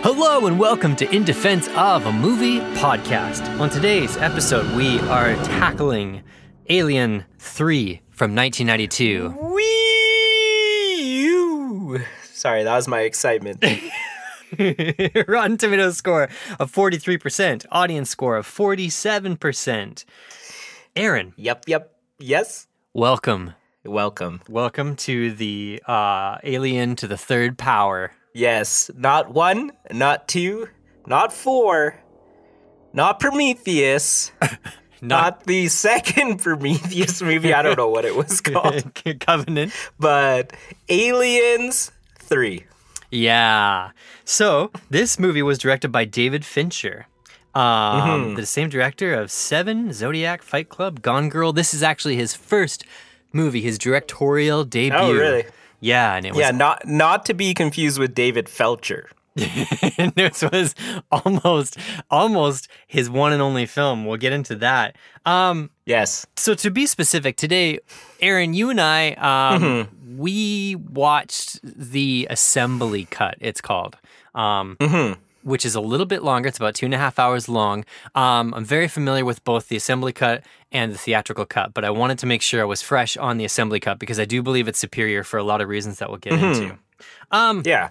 Hello and welcome to In Defense of a Movie podcast. On today's episode, we are tackling Alien 3 from 1992. Wee! Sorry, that was my excitement. Rotten Tomatoes score of 43%, audience score of 47%. Aaron, yep, yep. Yes. welcome. Welcome. Welcome to the uh, Alien to the Third Power. Yes, not one, not two, not four, not Prometheus, not the second Prometheus movie. I don't know what it was called, Covenant. but Aliens 3. Yeah. So this movie was directed by David Fincher. Um, The same director of Seven, Zodiac, Fight Club, Gone Girl. This is actually his first movie, his directorial debut. Oh, really? Yeah, and it was Yeah, not not to be confused with David Felcher. and this was almost almost his one and only film. We'll get into that. Um, Yes. so to be specific, today, Aaron, you and I, um, Mm-hmm. we watched the assembly cut. It's called, um, Mm-hmm. Which is a little bit longer. It's about two and a half hours long. Um, I'm very familiar with both the assembly cut and the theatrical cut, but I wanted to make sure I was fresh on the assembly cut because I do believe it's superior for a lot of reasons that we'll get Mm-hmm. into. Um, Yeah.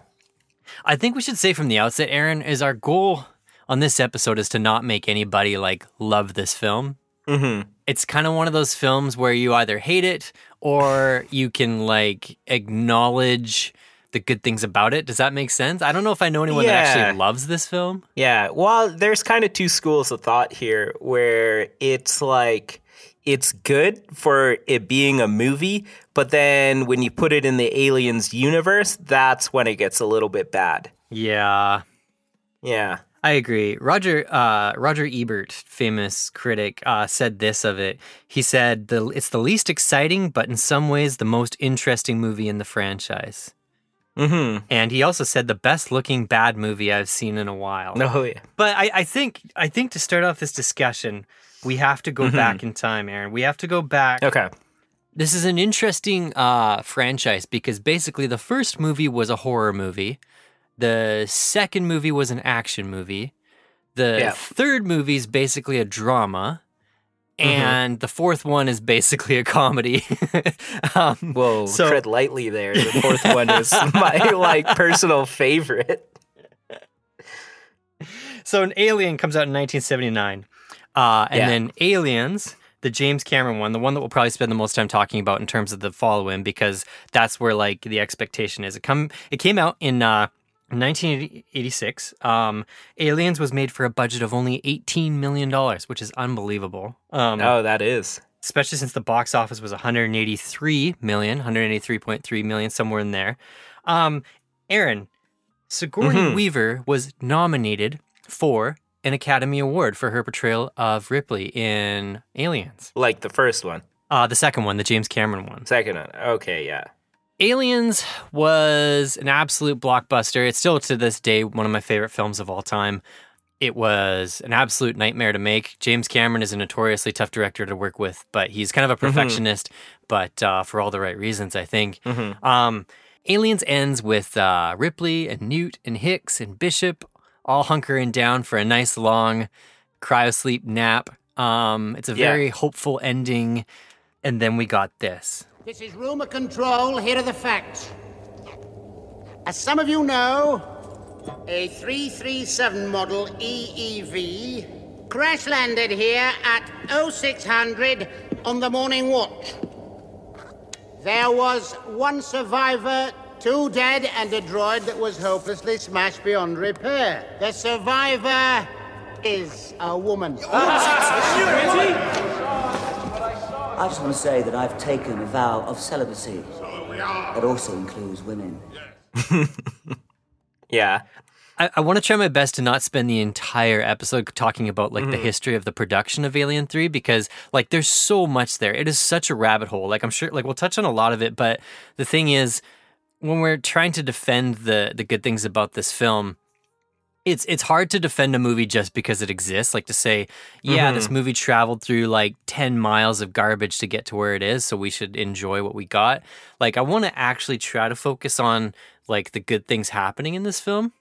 I think we should say from the outset, Aaron, is our goal on this episode is to not make anybody like love this film. Mm-hmm. It's kind of one of those films where you either hate it or you can like acknowledge the good things about it. Does that make sense? I don't know if I know anyone that actually loves this film. Yeah, well, there's kind of two schools of thought here where it's like it's good for it being a movie, but then when you put it in the aliens universe, that's when it gets a little bit bad. Yeah, Yeah. I agree. Roger uh, Roger Ebert, famous critic, uh, said this of it. He said the it's the least exciting, but in some ways the most interesting movie in the franchise. Mm-hmm. And he also said the best looking bad movie I've seen in a while. Oh yeah. But I, I think I think to start off this discussion, we have to go back in time, Aaron. We have to go back. Okay. This is an interesting uh, franchise because basically the first movie was a horror movie. The second movie was an action movie. The Yeah. third movie is basically a drama. And the fourth one is basically a comedy. um, Whoa, So- tread lightly there. The fourth one is my like personal favorite. So an Alien comes out in 1979, uh, and Yeah. then Aliens, the James Cameron one, the one that we'll probably spend the most time talking about in terms of the follow-in, because that's where like the expectation is. It come it came out in uh, 1986. Um, Aliens was made for a budget of only 18 million dollars, which is unbelievable. Um, Oh, that is. especially since the box office was 183 million, 183.3 million, somewhere in there. Um, Aaron, Sigourney Mhm. Weaver was nominated for an Academy Award for her portrayal of Ripley in Aliens. Like the first one. Uh, the second one, the James Cameron one. Second one. Okay, yeah. Aliens was an absolute blockbuster. It's still to this day one of my favorite films of all time. It was an absolute nightmare to make. James Cameron is a notoriously tough director to work with, but he's kind of a perfectionist, but uh, for all the right reasons, I think. Mhm. Um, Aliens ends with uh, Ripley and Newt and Hicks and Bishop all hunkering down for a nice long cryosleep nap. Um, it's a Yeah. very hopeful ending. And then we got this. This is rumor control. Here are the facts. As some of you know, a 337 model EEV crash landed here at 0600 on the morning watch. There was one survivor, two dead, and a droid that was hopelessly smashed beyond repair. The survivor is a woman. I just want to say that I've taken a vow of celibacy. That also includes women. Yeah. I, I want to try my best to not spend the entire episode talking about like the mm-hmm. history of the production of Alien 3 because like there's so much there. It is such a rabbit hole. Like I'm sure like we'll touch on a lot of it, but the thing is when we're trying to defend the the good things about this film, it's it's hard to defend a movie just because it exists. Like to say, yeah, this movie traveled through like 10 miles of garbage to get to where it is, so we should enjoy what we got. Like I want to actually try to focus on like the good things happening in this film.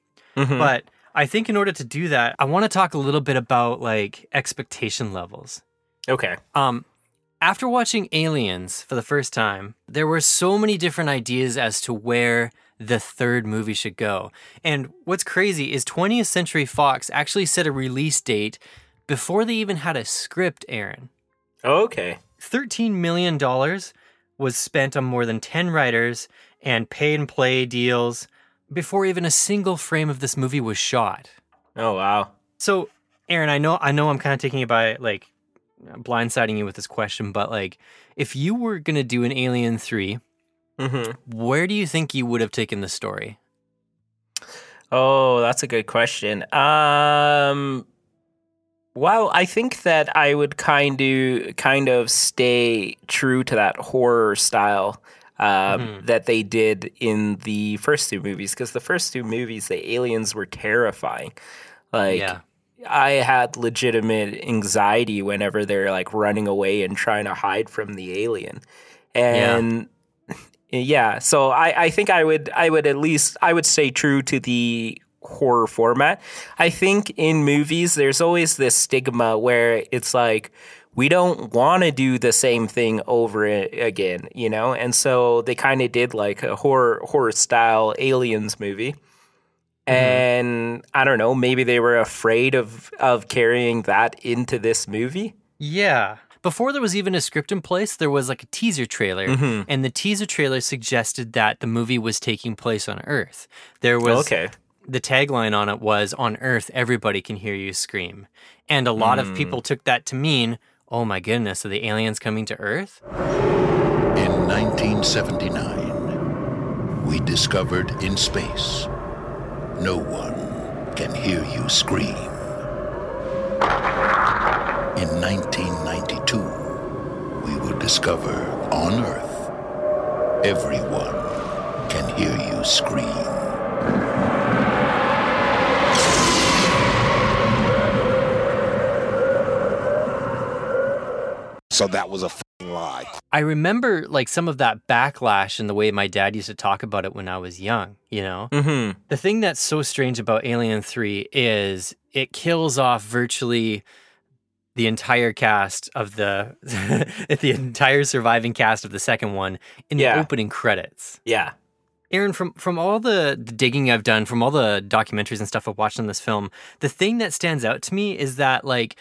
But I think in order to do that, I want to talk a little bit about like expectation levels. Okay. Um, after watching Aliens for the first time, there were so many different ideas as to where the third movie should go. And what's crazy is 20th Century Fox actually set a release date before they even had a script, Aaron. Okay. $13 million was spent on more than 10 writers and pay and play deals before even a single frame of this movie was shot. Oh wow. So, Aaron, I know I know I'm kind of taking it by like blindsiding you with this question, but like if you were going to do an Alien 3, hmm where do you think you would have taken the story? Oh, that's a good question. Um, well, I think that I would kind of kind of stay true to that horror style um, Mhm. that they did in the first two movies because the first two movies, the aliens were terrifying. Like, yeah. I had legitimate anxiety whenever they're like running away and trying to hide from the alien. And yeah, so I, I think I would I would at least I would stay true to the horror format. I think in movies there's always this stigma where it's like we don't want to do the same thing over again, you know? And so they kind of did like a horror horror style aliens movie. Mm-hmm. And I don't know, maybe they were afraid of of carrying that into this movie. Yeah. Before there was even a script in place, there was like a teaser trailer, mm-hmm. and the teaser trailer suggested that the movie was taking place on Earth. There was Okay. the tagline on it was "On Earth, everybody can hear you scream," and a lot of people mm. took that to mean, "Oh my goodness, are the aliens coming to Earth?" In 1979, we discovered in space no one can hear you scream. In 1992, we would discover on Earth everyone can hear you scream. So that was a fing lie. I remember like some of that backlash and the way my dad used to talk about it when I was young, you know? Mm-hmm. The thing that's so strange about Alien 3 is it kills off virtually the entire cast of the the entire surviving cast of the second one in Yeah. the opening credits. Yeah. Aaron, from from all the, digging I've done, from all the documentaries and stuff I've watched on this film, the thing that stands out to me is that like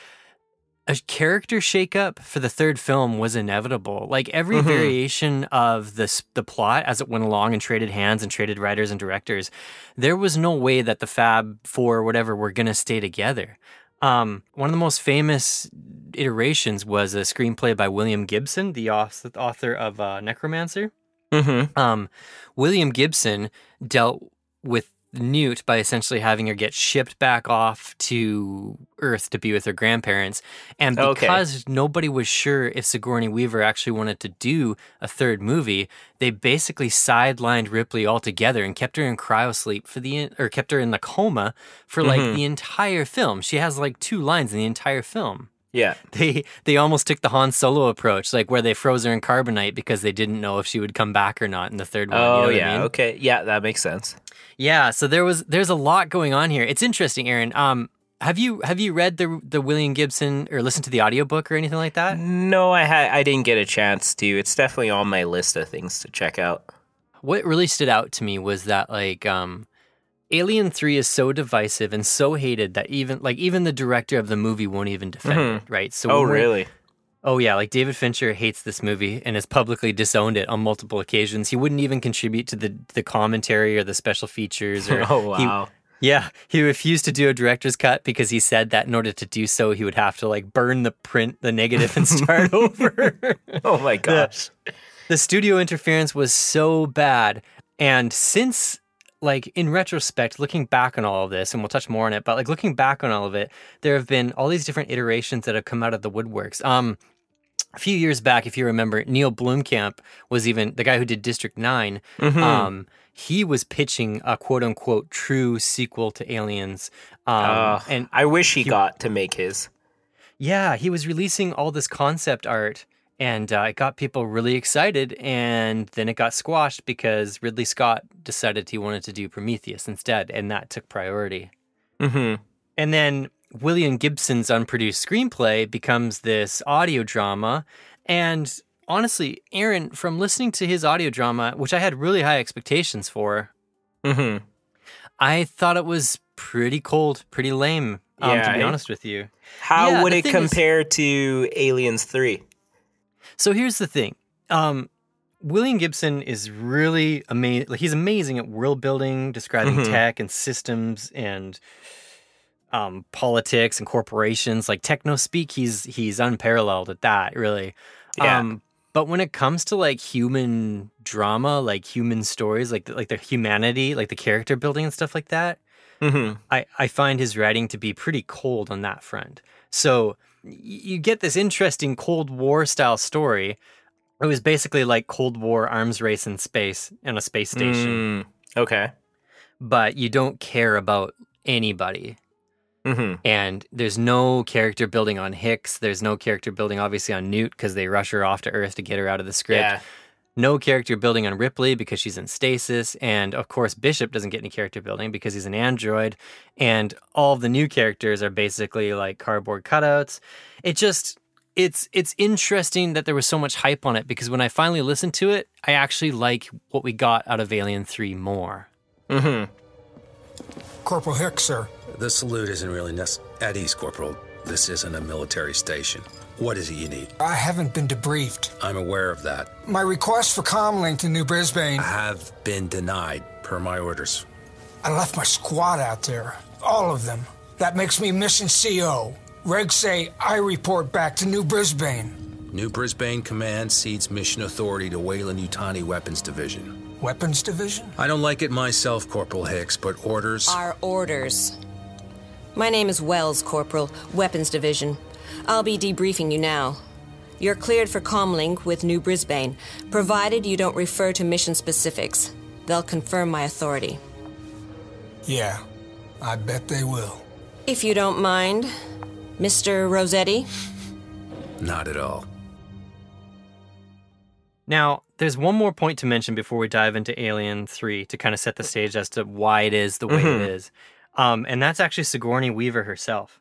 a character shakeup for the third film was inevitable. Like every Mhm. variation of this the plot as it went along and traded hands and traded writers and directors, there was no way that the Fab Four or whatever were gonna stay together. Um, one of the most famous iterations was a screenplay by William Gibson, the author of uh, Neuromancer. Mm-hmm. Um, William Gibson dealt with Newt by essentially having her get shipped back off to Earth to be with her grandparents. And Okay. because nobody was sure if Sigourney Weaver actually wanted to do a third movie, they basically sidelined Ripley altogether and kept her in cryosleep for the or kept her in the coma for like Mhm. the entire film. She has like two lines in the entire film Yeah. they they almost took the Han Solo approach, like where they froze her in carbonite because they didn't know if she would come back or not in the third one. you know Oh what I yeah. mean? Okay. Yeah, that makes sense. Yeah, so there was there's a lot going on here. It's interesting, Aaron. Um have you have you read the the William Gibson or listened to the audiobook or anything like that? No, I had I didn't get a chance to. It's definitely on my list of things to check out. What really stood out to me was that like um Alien 3 is so divisive and so hated that even like even the director of the movie won't even defend Mhm. it, right? So Oh really? Oh yeah, like David Fincher hates this movie and has publicly disowned it on multiple occasions. He wouldn't even contribute to the the commentary or the special features. Or Oh he- wow. yeah, he refused to do a director's cut because he said that in order to do so, he would have to like burn the print, the negative, and start over. oh my gosh. the studio interference was so bad, and since like in retrospect, looking back on all of this, and we'll touch more on it, but like looking back on all of it, there have been all these different iterations that have come out of the woodworks. Um, a few years back, if you remember, Neil Blomkamp was even the guy who did District 9 Mhm. Um, he was pitching a quote unquote true sequel to Aliens. Um, Uh, and I wish he he- got to make his. yeah, he was releasing all this concept art and uh, it got people really excited. And then it got squashed because Ridley Scott decided he wanted to do Prometheus instead, and that took priority. Mm-hmm. And then William Gibson's unproduced screenplay becomes this audio drama. And honestly, Aaron, from listening to his audio drama, which I had really high expectations for, Mm-hmm. I thought it was pretty cold, pretty lame, um, Yeah, to be honest with you. How Yeah, would it thing is- compare to Aliens 3? So here's the thing. Um, William Gibson is really amazing. Like he's amazing at world building, describing Mhm. tech and systems and um, politics and corporations. Like techno speak, he's he's unparalleled at that. Really. Yeah. Um, but when it comes to like human drama, like human stories, like like the humanity, like the character building and stuff like that, Mm-hmm. I, I find his writing to be pretty cold on that front. So you get this interesting Cold War style story. It was basically like Cold War arms race in space in a space station, Mm, okay. but you don't care about anybody. Mm-hmm. And there's no character building on Hicks. There's no character building, obviously, on Newt because they rush her off to Earth to get her out of the script. Yeah. No character building on Ripley because she's in stasis. And of course, Bishop doesn't get any character building because he's an android. And all of the new characters are basically like cardboard cutouts. It just. It's it's interesting that there was so much hype on it because when I finally listened to it, I actually like what we got out of Alien 3 more. Mm-hmm. Corporal Hicks, sir. The salute isn't really necessary. At ease, Corporal. This isn't a military station. What is it you need? I haven't been debriefed. I'm aware of that. My request for comlink to New Brisbane. I have been denied, per my orders. I left my squad out there. All of them. That makes me mission CO. Regs say I report back to New Brisbane. New Brisbane Command cedes mission authority to Weyland-Yutani Weapons Division. Weapons Division? I don't like it myself, Corporal Hicks, but orders. Our orders. My name is Wells, Corporal, Weapons Division. I'll be debriefing you now. You're cleared for comlink with New Brisbane, provided you don't refer to mission specifics. They'll confirm my authority. Yeah, I bet they will. If you don't mind, Mr. Rossetti? Not at all. Now, there's one more point to mention before we dive into Alien 3 to kind of set the stage as to why it is the way Mhm. it is. Um, and that's actually Sigourney Weaver herself.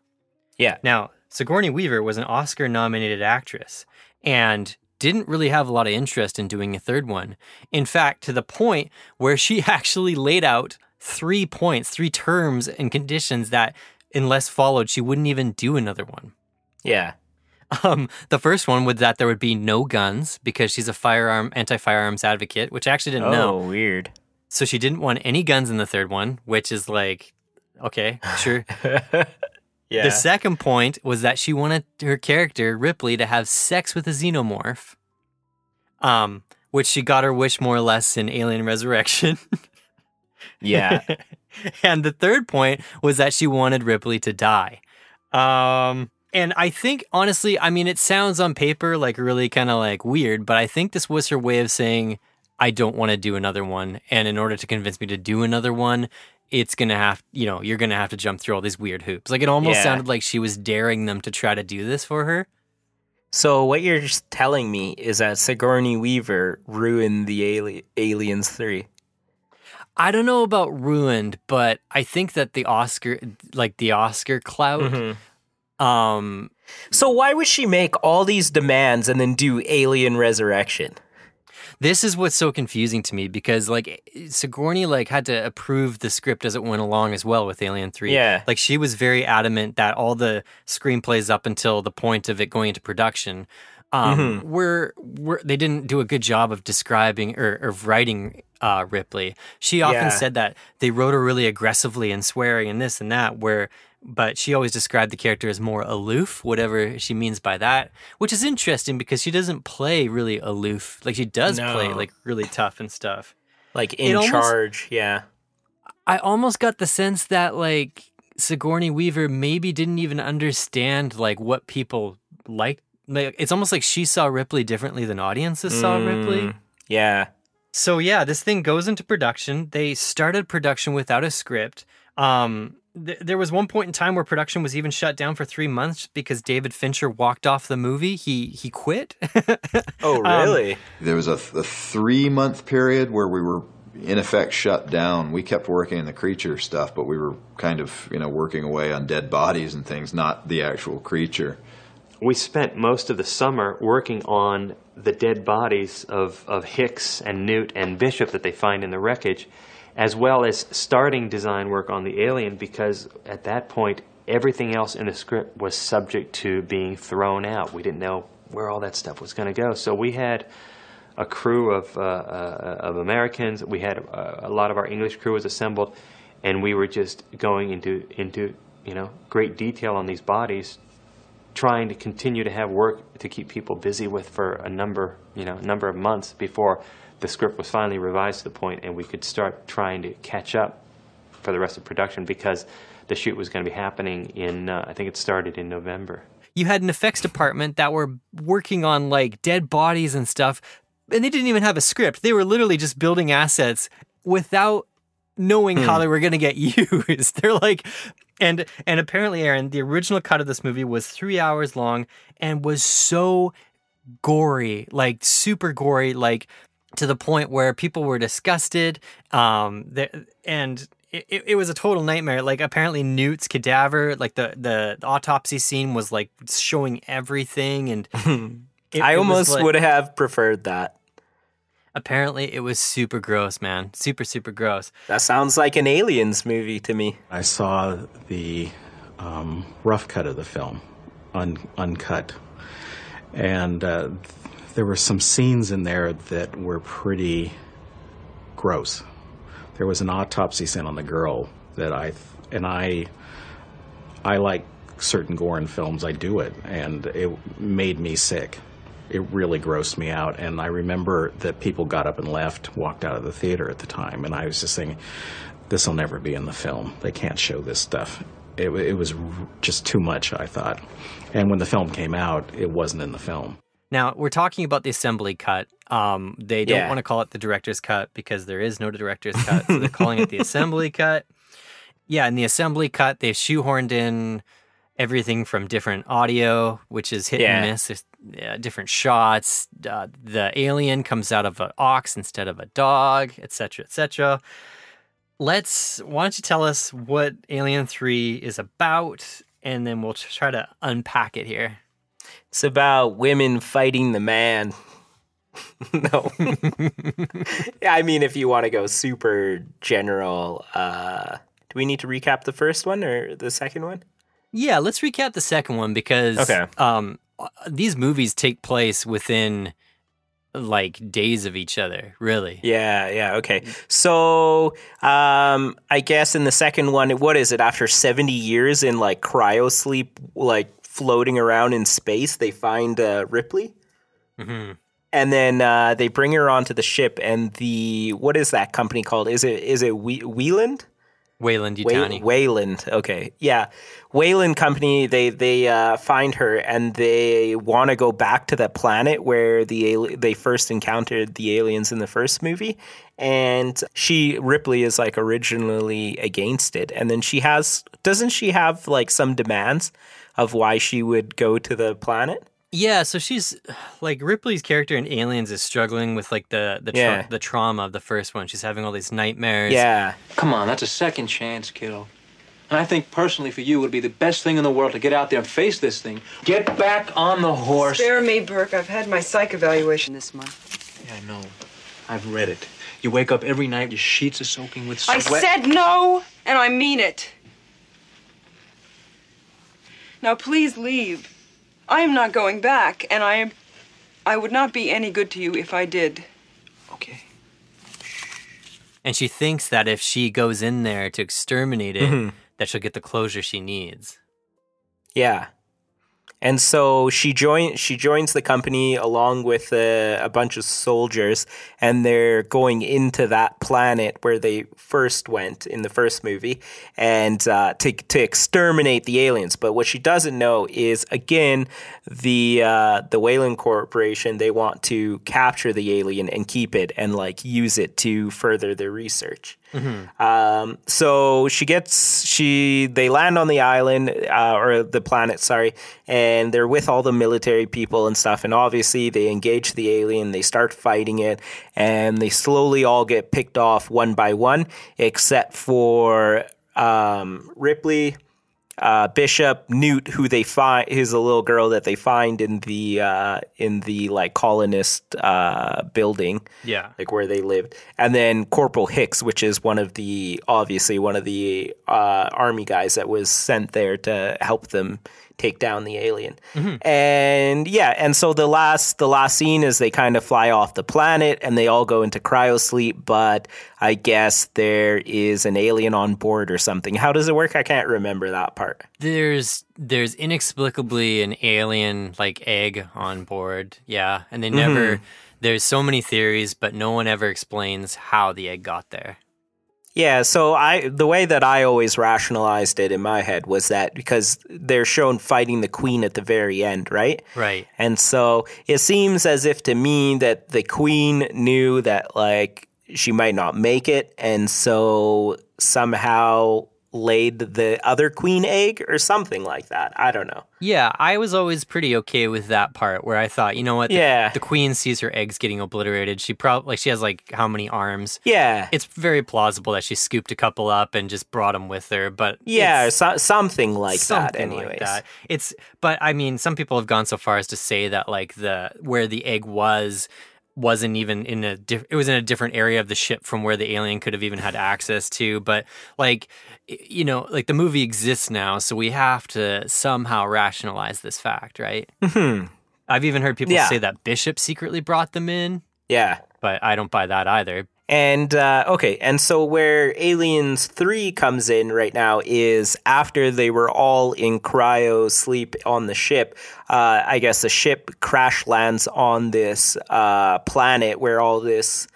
Yeah. Now, Sigourney Weaver was an Oscar nominated actress and didn't really have a lot of interest in doing a third one. In fact, to the point where she actually laid out three points, three terms and conditions that, unless followed, she wouldn't even do another one. Yeah. Um, the first one was that there would be no guns because she's a firearm anti-firearms advocate, which I actually didn't oh, know. Oh, weird. So she didn't want any guns in the third one, which is like, okay, sure. Yeah. The second point was that she wanted her character Ripley to have sex with a xenomorph, um, which she got her wish more or less in Alien Resurrection. yeah. and the third point was that she wanted Ripley to die. Um, and I think honestly, I mean, it sounds on paper like really kind of like weird, but I think this was her way of saying, I don't want to do another one. And in order to convince me to do another one, it's to have, you know, you're to have to jump through all these weird hoops. Like it almost Yeah. sounded like she was daring them to try to do this for her. So what you're just telling me is that Sigourney Weaver ruined the Ali- Aliens 3. I don't know about ruined, but I think that the Oscar, like the Oscar clout, Mm-hmm. um, So why would she make all these demands and then do Alien Resurrection? This is what's so confusing to me because like Sigourney like had to approve the script as it went along as well with Alien 3. Yeah. Like she was very adamant that all the screenplays up until the point of it going into production um Mm-hmm. were were they didn't do a good job of describing or of writing uh Ripley. She often Yeah. said that they wrote her really aggressively and swearing and this and that where but she always described the character as more aloof, whatever she means by that, which is interesting because she doesn't play really aloof. Like she does play like really tough and stuff. Like in almost- charge, yeah. I almost got the sense that like Sigourney Weaver maybe didn't even understand like what people liked. Like it's almost like she saw Ripley differently than audiences saw Ripley. Mm, Yeah. So yeah, this thing goes into production. They started production without a script. Um, th- there was one point in time where production was even shut down for three months because David Fincher walked off the movie. He he quit. Oh, Um, really? There was a, a three month period where we were in effect shut down. We kept working in the creature stuff, but we were kind of you know working away on dead bodies and things, not the actual creature. We spent most of the summer working on the dead bodies of, of Hicks and Newt and Bishop that they find in the wreckage, as well as starting design work on the alien because at that point everything else in the script was subject to being thrown out. We didn't know where all that stuff was going to go. So we had a crew of, uh, uh, of Americans. We had uh, a lot of our English crew was assembled, and we were just going into into you know great detail on these bodies, trying to continue to have work to keep people busy with for a number you know number of months before the script was finally revised to the point and we could start trying to catch up for the rest of production because the shoot was going to be happening in uh, I think it started in November. You had an effects department that were working on like dead bodies and stuff and they didn't even have a script. They were literally just building assets without knowing how Hmm. they were going to get used. They're like and and apparently aaron the original cut of this movie was three hours long and was so gory like super gory like to the point where people were disgusted um there, and it, it it was a total nightmare like apparently newt's cadaver like the the autopsy scene was like showing everything and it- I it almost like- would have preferred that. apparently it was super gross man super super gross That sounds like an aliens movie to me. I saw the um, rough cut of the film, un- uncut, and uh, there were some scenes in there that were pretty gross. There was an autopsy scene on the girl that I and I I like certain gore in films. I do it, and it made me sick. It really grossed me out, and I remember that people got up and left, walked out of the theater at the time, and I was just thinking, this will never be in the film. They can't show this stuff. It, it was just too much, I thought. And when the film came out, it wasn't in the film. Now we're talking about the assembly cut. Um, they don't Yeah. want to call it the director's cut because there is no director's cut, so they're calling it the assembly cut. Yeah, in the assembly cut, they've shoehorned in everything from different audio, which is hit Yeah. and miss. There's different shots. Uh, the alien comes out of an ox instead of a dog, etc., etc. Let's. Why don't you tell us what Alien Three is about, and then we'll try to unpack it here. It's about women fighting the man. no. I mean, if you want to go super general, uh, do we need to recap the first one or the second one? Yeah, let's recap the second one because Okay. um, these movies take place within like days of each other, really. Yeah, yeah, okay. So, um, I guess in the second one, what is it? After 70 years in like cryo sleep, like floating around in space, they find uh, Ripley. Mm-hmm. And then uh, they bring her onto the ship, and the what is that company called? Is it is it we- Wieland? Weyland Way- Weyland. Okay, yeah, Weyland Company. They they uh, find her and they want to go back to the planet where the ali- they first encountered the aliens in the first movie, and she Ripley is like originally against it, and then she has doesn't she have like some demands of why she would go to the planet? Yeah, so she's like Ripley's character in Aliens is struggling with like the the tra- Yeah. the trauma of the first one. She's having all these nightmares. Yeah. Come on, that's a second chance, kiddo. And I think personally for you, it would be the best thing in the world to get out there and face this thing. Get back on the horse. Spare me, Burke. I've had my psych evaluation this month. Yeah, I know. I've read it. You wake up every night, your sheets are soaking with sweat. I said no, and I mean it. Now, please leave. I am not going back, and I am. I would not be any good to you if I did. Okay. And she thinks that if she goes in there to exterminate it, Mhm. that she'll get the closure she needs. Yeah. And so she join she joins the company along with uh, a bunch of soldiers, and they're going into that planet where they first went in the first movie, and uh, to to exterminate the aliens. But what she doesn't know is again the uh, the Weyland Corporation they want to capture the alien and keep it and like use it to further their research. Um, so she gets she they land on the island uh, or the planet, sorry, and they're with all the military people and stuff. And obviously, they engage the alien. They start fighting it, and they slowly all get picked off one by one, except for um, Ripley. Uh, Bishop Newt, who they find, is a little girl that they find in the uh, in the like colonist uh, building Yeah. like where they lived, and then Corporal Hicks, which is one of the obviously one of the uh, army guys that was sent there to help them take down the alien. And yeah, and so the last the last scene is they kind of fly off the planet and they all go into cryo sleep, but I guess there is an alien on board or something. How does it work? I can't remember that part. There's there's inexplicably an alien like egg on board. Yeah, and they never. Mhm. There's so many theories, but no one ever explains how the egg got there. Yeah, so I the way that I always rationalized it in my head was that because they're shown fighting the queen at the very end, right? Right. And so it seems as if to me that the queen knew that like she might not make it and so somehow laid the other queen egg or something like that. I don't know. Yeah, I was always pretty okay with that part where I thought, you know what? The, Yeah. The queen sees her eggs getting obliterated. She probably like she has like how many arms? Yeah. It's very plausible that she scooped a couple up and just brought them with her, but Yeah, it's- so, something like that anyways. like that. It's but I mean, some people have gone so far as to say that like the where the egg was wasn't even in a diff- it was in a different area of the ship from where the alien could have even had access to but like you know like the movie exists now so we have to somehow rationalize this fact right Mhm. i've even heard people Yeah. say that bishop secretly brought them in Yeah. but i don't buy that either And uh, okay, and so where Aliens 3 comes in right now is after they were all in cryo sleep on the ship. Uh, I guess the ship crash lands on this uh, planet where all this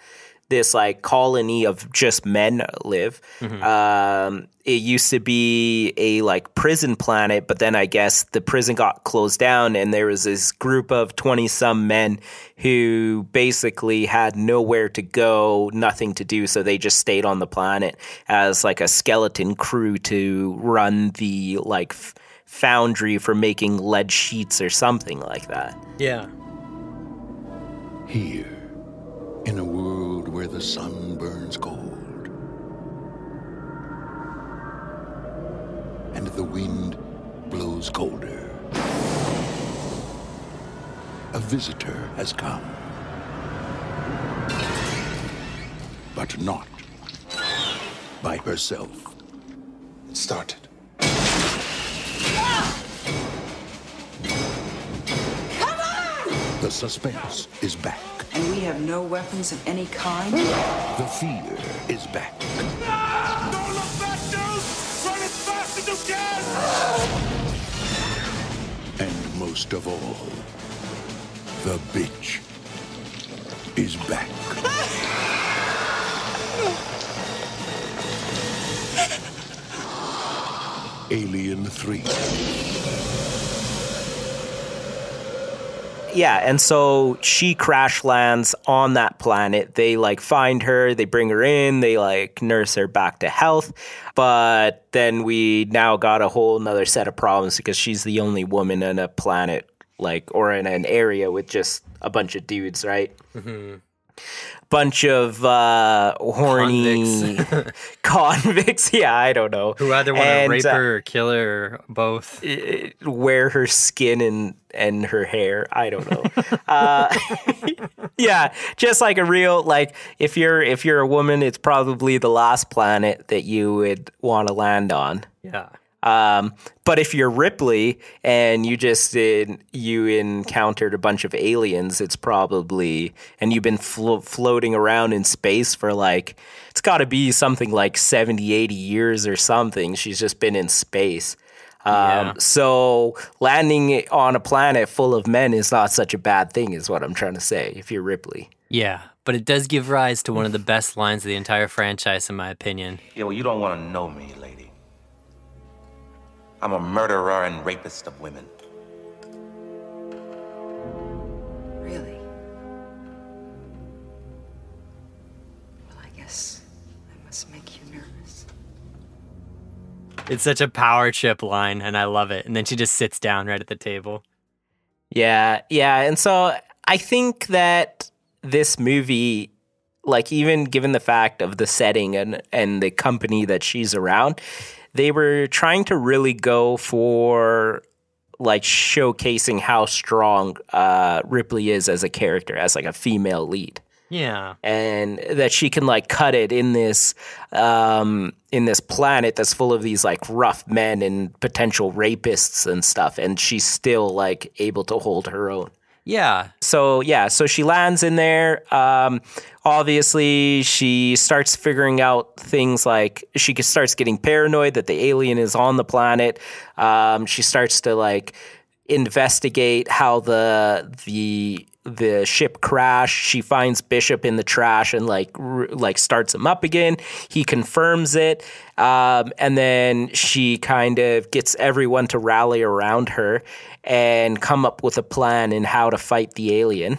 this like colony of just men live. Um, it used to be a like prison planet, but then I guess the prison got closed down, and there was this group of twenty some men who basically had nowhere to go, nothing to do, so they just stayed on the planet as like a skeleton crew to run the like f- foundry for making lead sheets or something like that. yeah Here, in a world where the sun burns cold, and the wind blows colder, a visitor has come. But not by herself. It started. Ah! The suspense is back. And we have no weapons of any kind? The fear is back. And most of all, the bitch is back. Alien 3. Yeah, and so she crash lands on that planet. They like find her, they bring her in, they like nurse her back to health. But then we now got a whole nother set of problems because she's the only woman on a planet like or in an area with just a bunch of dudes, right? mm-hmm. Bunch of uh horny convicts. Yeah, I don't know. who either want to rape uh, her or kill her or both wear her skin and and her hair. I don't know. uh, yeah, just like a real like if you're if you're a woman, it's probably the last planet that you would want to land on. yeah Um, but if you're Ripley and you just did, you encountered a bunch of aliens, it's probably and you've been flo- floating around in space for like it's got to be something like 70, 80 years or something. She's just been in space. Um, Yeah. So landing on a planet full of men is not such a bad thing, is what I'm trying to say. If you're Ripley, yeah but it does give rise to one of the best lines of the entire franchise in my opinion Yeah, well, you don't want to know me, lady. I'm a murderer and rapist of women. Really? Well, I guess I must make you nervous. It's such a power trip line, and I love it. And then she just sits down right at the table. Yeah, yeah. And so I think that this movie, like even given the fact of the setting and and the company that she's around, they were trying to really go for like showcasing how strong uh, Ripley is as a character, as like a female lead Yeah. and that she can like cut it in this um in this planet that's full of these like rough men and potential rapists and stuff and she's still like able to hold her own Yeah. so yeah so she lands in there um obviously she starts figuring out things like she starts getting paranoid that the alien is on the planet um she starts to like investigate how the the the ship crashed. She finds Bishop in the trash and like r- like starts him up again. He confirms it, um, and then she kind of gets everyone to rally around her and come up with a plan in how to fight the alien.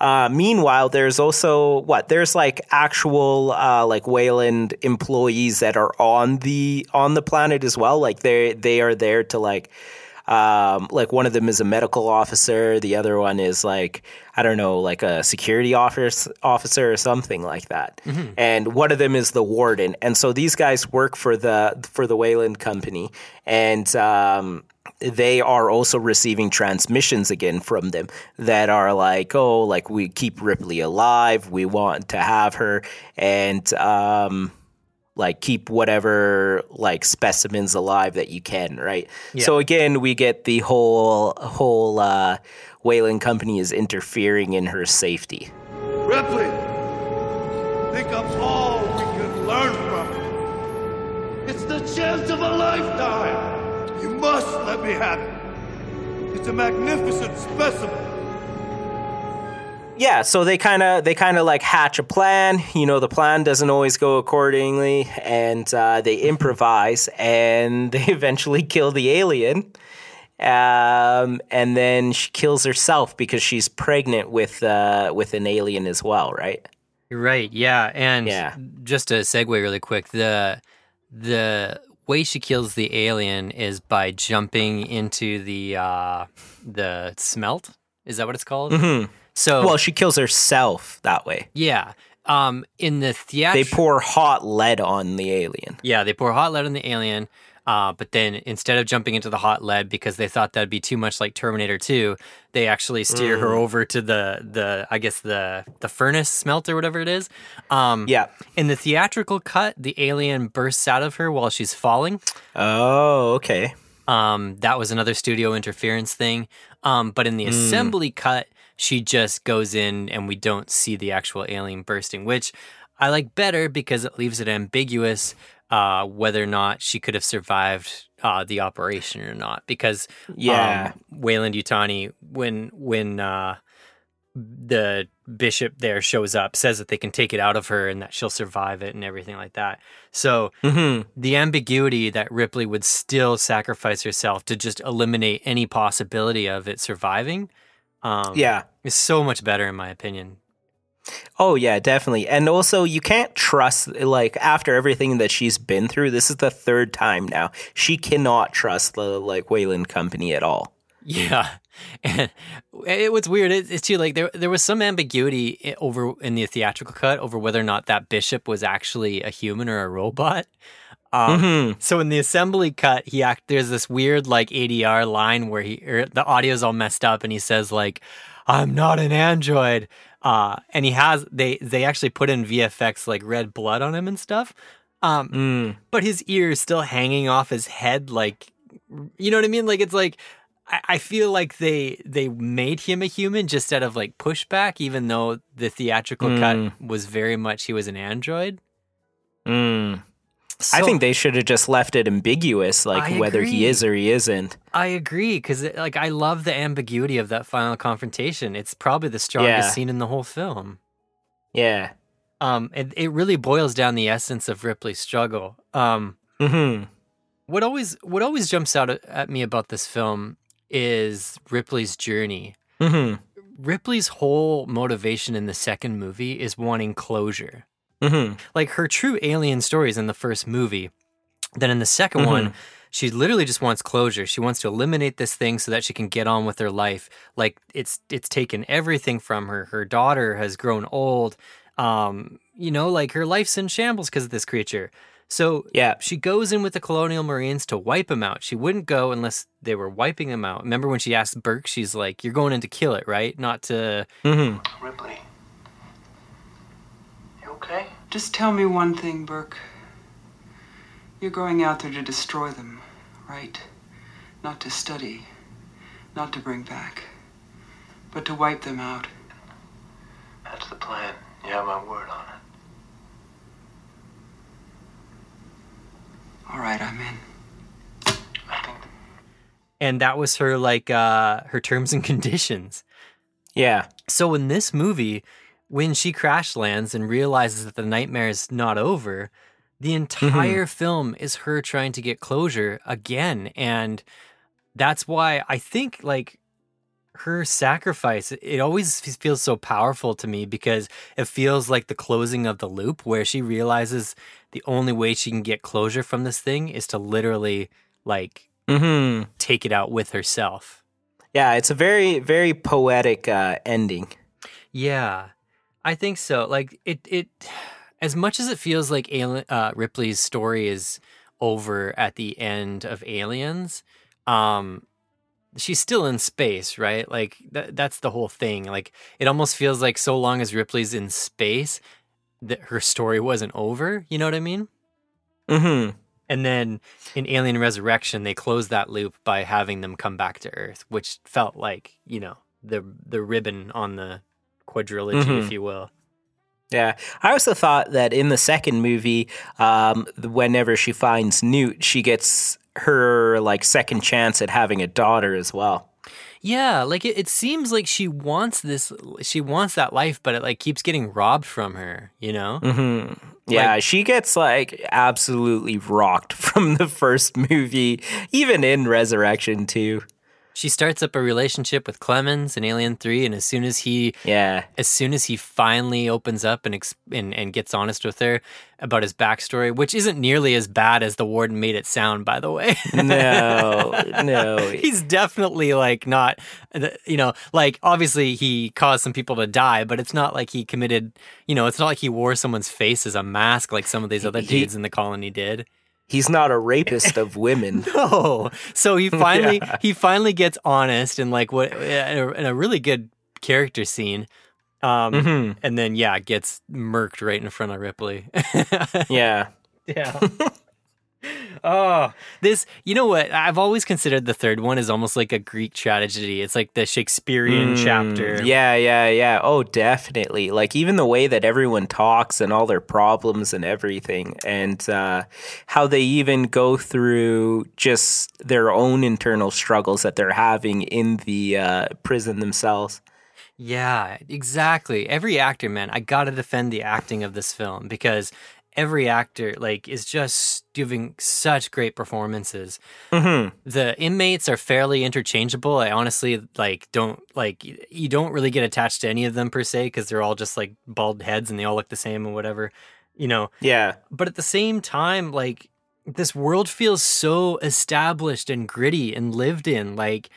Uh, meanwhile, there's also what there's like actual uh, like Weyland employees that are on the on the planet as well. Like they they are there to like um, like one of them is a medical officer, the other one is like I don't know, like a security office officer or something like that. Mhm. And one of them is the warden. And so these guys work for the for the Weyland company, and um, they are also receiving transmissions again from them that are like, oh, like we keep Ripley alive, we want to have her, and um, like keep whatever like specimens alive that you can, right? Yeah. So again, we get the whole whole uh, Weyland company is interfering in her safety. Ripley, think of all we can learn from it. It's the chance of a lifetime. You must let me have it. It's a magnificent specimen. Yeah so they kind of they kind of like hatch a plan you know the plan doesn't always go accordingly and uh, they improvise and they eventually kill the alien um, and then she kills herself because she's pregnant with uh, with an alien as well right right. Yeah, and Yeah. just to segue really quick, the the way she kills the alien is by jumping into the uh, the smelt. Is that what it's called? Mhm. So well she kills herself that way yeah. Um, in the they pour hot lead on the alien yeah, they pour hot lead on the alien. Uh, but then instead of jumping into the hot lead because they thought that'd be too much like Terminator 2, they actually steer her Mm. over to the the I guess the the furnace smelt or whatever it is. Um, yeah. In the theatrical cut, the alien bursts out of her while she's falling. Oh, okay. Um, that was another studio interference thing. Um, but in the Mm. assembly cut, she just goes in and we don't see the actual alien bursting, which I like better because it leaves it ambiguous uh, whether or not she could have survived uh, the operation or not. Because Yeah. um, Weyland-Yutani, when when uh, the bishop there shows up, says that they can take it out of her and that she'll survive it and everything like that. So Mhm. the ambiguity that Ripley would still sacrifice herself to just eliminate any possibility of it surviving, um, Yeah. it's so much better in my opinion. Oh yeah, definitely. And also you can't trust like after everything that she's been through, this is the third time now. She cannot trust the like Weyland company at all. Yeah, and it was weird. It, it's too like there there was some ambiguity over in the theatrical cut over whether or not that bishop was actually a human or a robot. Um, Mhm. So in the assembly cut, he act there's this weird like ADR line where he or the audio's all messed up, and he says like, "I'm not an android," uh, and he has they they actually put in VFX like red blood on him and stuff. Um, Mm. but his ear is still hanging off his head, like you know what I mean? Like it's like I, I feel like they they made him a human just out of like pushback, even though the theatrical Mm. cut was very much he was an android. Mm. I think they should have just left it ambiguous, like I whether he is or he isn't. I agree because like I love the ambiguity of that final confrontation. It's probably the strongest Yeah. scene in the whole film. Yeah. Um, it it really boils down the essence of Ripley's struggle. Um, Mm-hmm. what always what always jumps out at- at me about this film is Ripley's journey. Mm-hmm. Ripley's whole motivation in the second movie is wanting closure. Mm-hmm. Like her true alien stories in the first movie Then in the 2nd Mhm. one, she literally just wants closure. She wants to eliminate this thing so that she can get on with her life. Like it's it's taken everything from her. Her daughter has grown old. Um, you know, like her life's in shambles because of this creature. So yeah, she goes in with the Colonial Marines to wipe him out. She wouldn't go unless they were wiping him out. Remember when she asked Burke, she's like, "You're going in to kill it, right? Not to." Mm-hmm. Ripley. You okay? Just tell me one thing, Burke. You're going out there to destroy them, right? Not to study, not to bring back, but to wipe them out. That's the plan. You have my word on it. All right, I'm in. and that was her like uh her terms and conditions. Yeah. So in this movie, when she crash lands and realizes that the nightmare is not over, the entire film is her trying to get closure again and that's why I think like her sacrifice it always feels so powerful to me because it feels like the closing of the loop where she realizes the only way she can get closure from this thing is to literally like Mhm. take it out with herself. Yeah, it's a very very poetic uh, ending. Yeah, I think so. Like it, it, as much as it feels like Alien, uh, Ripley's story is over at the end of Aliens, um, she's still in space, right? Like that, that's the whole thing. Like it almost feels like so long as Ripley's in space, that her story wasn't over. You know what I mean? Mm-hmm. And then in Alien Resurrection, they close that loop by having them come back to Earth, which felt like you know the the ribbon on the quadrilogy, Mhm. if you will. Yeah, I also thought that in the second movie, um, whenever she finds Newt, she gets her like second chance at having a daughter as well. Yeah, like it, it seems like she wants this, she wants that life, but it like keeps getting robbed from her. You know? hmm Yeah, Like- she gets like absolutely rocked from the first movie, even in Resurrection too. She starts up a relationship with Clemens in Alien Three, and as soon as he, yeah, as soon as he finally opens up and ex- and, and gets honest with her about his backstory, which isn't nearly as bad as the warden made it sound, by the way. No, no. he's definitely like not, you know, like obviously he caused some people to die, but it's not like he committed, you know, it's not like he wore someone's face as a mask like some of these other He- dudes in the colony did. He's not a rapist of women. No. So he finally Yeah. he finally gets honest and like what in a, really good character scene. Um Mhm. and then yeah, gets murked right in front of Ripley. Yeah. yeah. Oh, this you know what? I've always considered the third one is almost like a Greek tragedy. It's like the Shakespearean Mm, chapter. Yeah, yeah, yeah. Oh, definitely. Like even the way that everyone talks and all their problems and everything, and uh, how they even go through just their own internal struggles that they're having in the uh, prison themselves. Yeah, exactly. Every actor, man, I got to defend the acting of this film because every actor like is just giving such great performances. Mhm. The inmates are fairly interchangeable. I honestly like don't like you don't really get attached to any of them per se because they're all just like bald heads and they all look the same and whatever, you know. Yeah. But at the same time, like this world feels so established and gritty and lived in. Like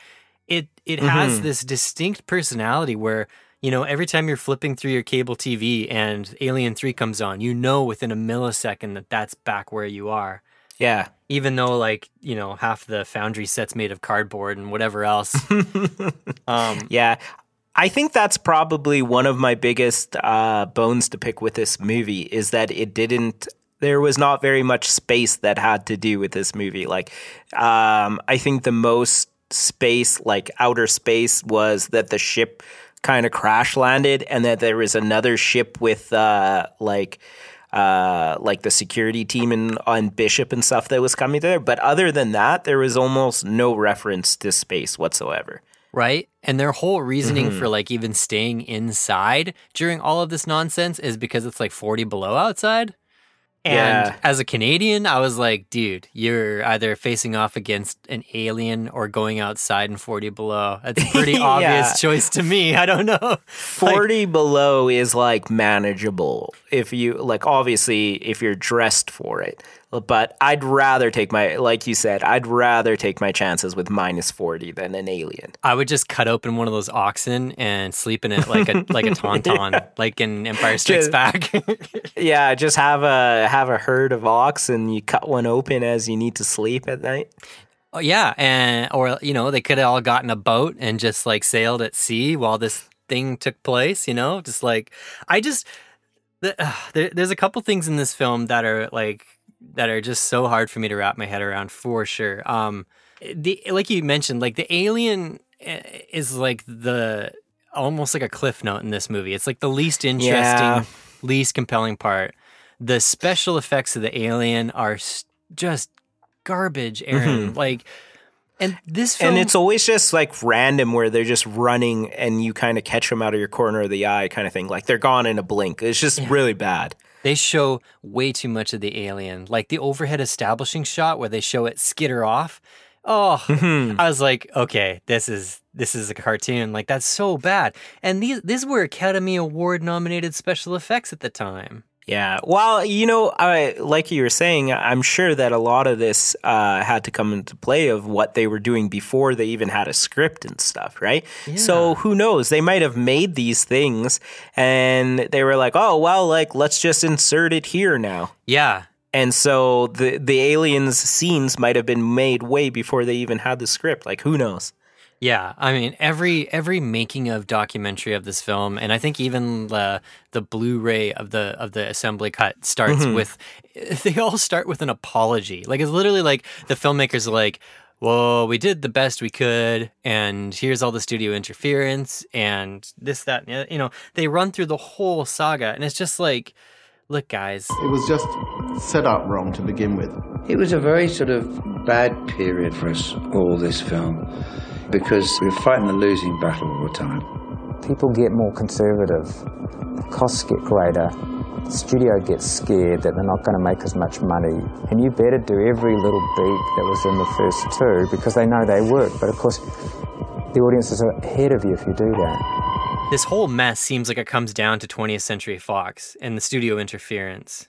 it it has Mhm. this distinct personality where you know every time you're flipping through your cable TV and Alien 3 comes on, you know within a millisecond that that's back where you are. Yeah. Even though like, you know, half the foundry set's made of cardboard and whatever else. um Yeah. I think that's probably one of my biggest uh, bones to pick with this movie is that it didn't. There was not very much space that had to do with this movie. Like, um, I think the most space, like outer space, was that the ship kind of crash landed, and that there was another ship with uh, like. Uh, like the security team and on Bishop and stuff that was coming there, but other than that, there was almost no reference to space whatsoever. right? And their whole reasoning Mhm. for like even staying inside during all of this nonsense is because it's like 40 below outside. And Yeah. as a Canadian, I was like, dude, you're either facing off against an alien or going outside in 40 below. That's a pretty Yeah. obvious choice to me. I don't know. 40 below is like manageable if you like obviously if you're dressed for it But I'd rather take my, like you said, I'd rather take my chances with minus 40 than an alien. I would just cut open one of those oxen and sleep in it like a like a tauntaun, like in Empire Strikes Just- Back. Yeah, just have a have a herd of ox and you cut one open as you need to sleep at night. Oh yeah, and or you know they could have all gotten a boat and just like sailed at sea while this thing took place. You know, just like I just the, uh, there, there's a couple things in this film that are like that are just so hard for me to wrap my head around for sure. Um, the like you mentioned, like the alien eh, is like the almost like a cliff note in this movie. It's like the least interesting, Yeah. least compelling part. The special effects of the alien are just garbage, Aaron. Mhm. Like, and this film, And it's always just like random where they're just running and you kind of catch them out of your corner of the eye kind of thing. Like they're gone in a blink. It's just really bad. They show way too much of the alien. Like the overhead establishing shot where they show it skitter off. Oh, Mhm. I was like, okay, this is this is a cartoon. Like that's so bad. And these these were Academy Award nominated special effects at the time. Yeah. Well, you know, I, like you were saying, I'm sure that a lot of this uh, had to come into play of what they were doing before they even had a script and stuff, right? Yeah. So who knows? They might have made these things and they were like, oh, well, like, let's just insert it here now. Yeah. And so the the aliens scenes might have been made way before they even had the script. Like, who knows? Yeah, I mean every every making of documentary of this film, and I think even the the Blu-ray of the of the assembly cut starts Mhm. with they all start with an apology. Like it's literally like the filmmakers are like, "Well, we did the best we could, and here's all the studio interference and this that and you know." They run through the whole saga, and it's just like, "Look, guys, It was just set up wrong to begin with. It was a very sort of bad period for us all, this film, because we're fighting the losing battle all the time. People get more conservative, costs get greater, the studio gets scared that they're not going to make as much money, and you better do every little beat that was in the first two because they know they work. But of course, the audience is ahead of you if you do that. this whole mess seems like it comes down to 20th Century Fox and the studio interference."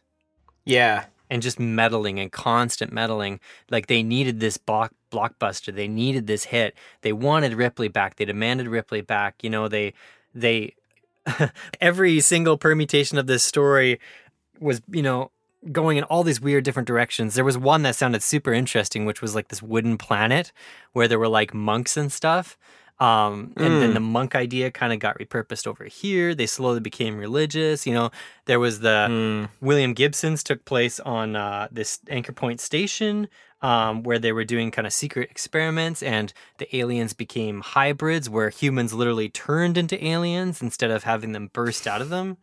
Yeah. and just meddling and constant meddling. Like they needed this block blockbuster. They needed this hit. They wanted Ripley back. They demanded Ripley back. You know, they they every single permutation of this story was, you know, going in all these weird different directions. There was one that sounded super interesting, which was like this wooden planet where there were like monks and stuff. Um, and then Mm. the monk idea kind of got repurposed over here. They slowly became religious. You know, there was the William Gibson's took place on uh, this Anchor Point station um, where they were doing kind of secret experiments, and the aliens became hybrids where humans literally turned into aliens instead of having them burst out of them.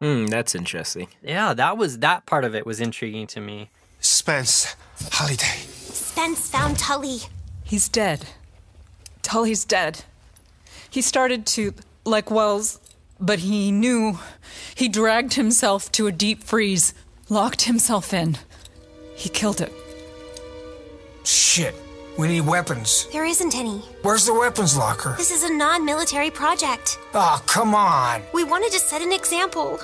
Hmm, that's interesting. Yeah, that was that part of it was intriguing to me. Spence, Holiday. Spence found Tully. He's dead. Tully's dead. He started to, like Wells, but he knew. He dragged himself to a deep freeze, locked himself in. He killed it. Shit. We need weapons. There isn't any. Where's the weapons locker? This is a non military project. Oh, come on. We wanted to set an example.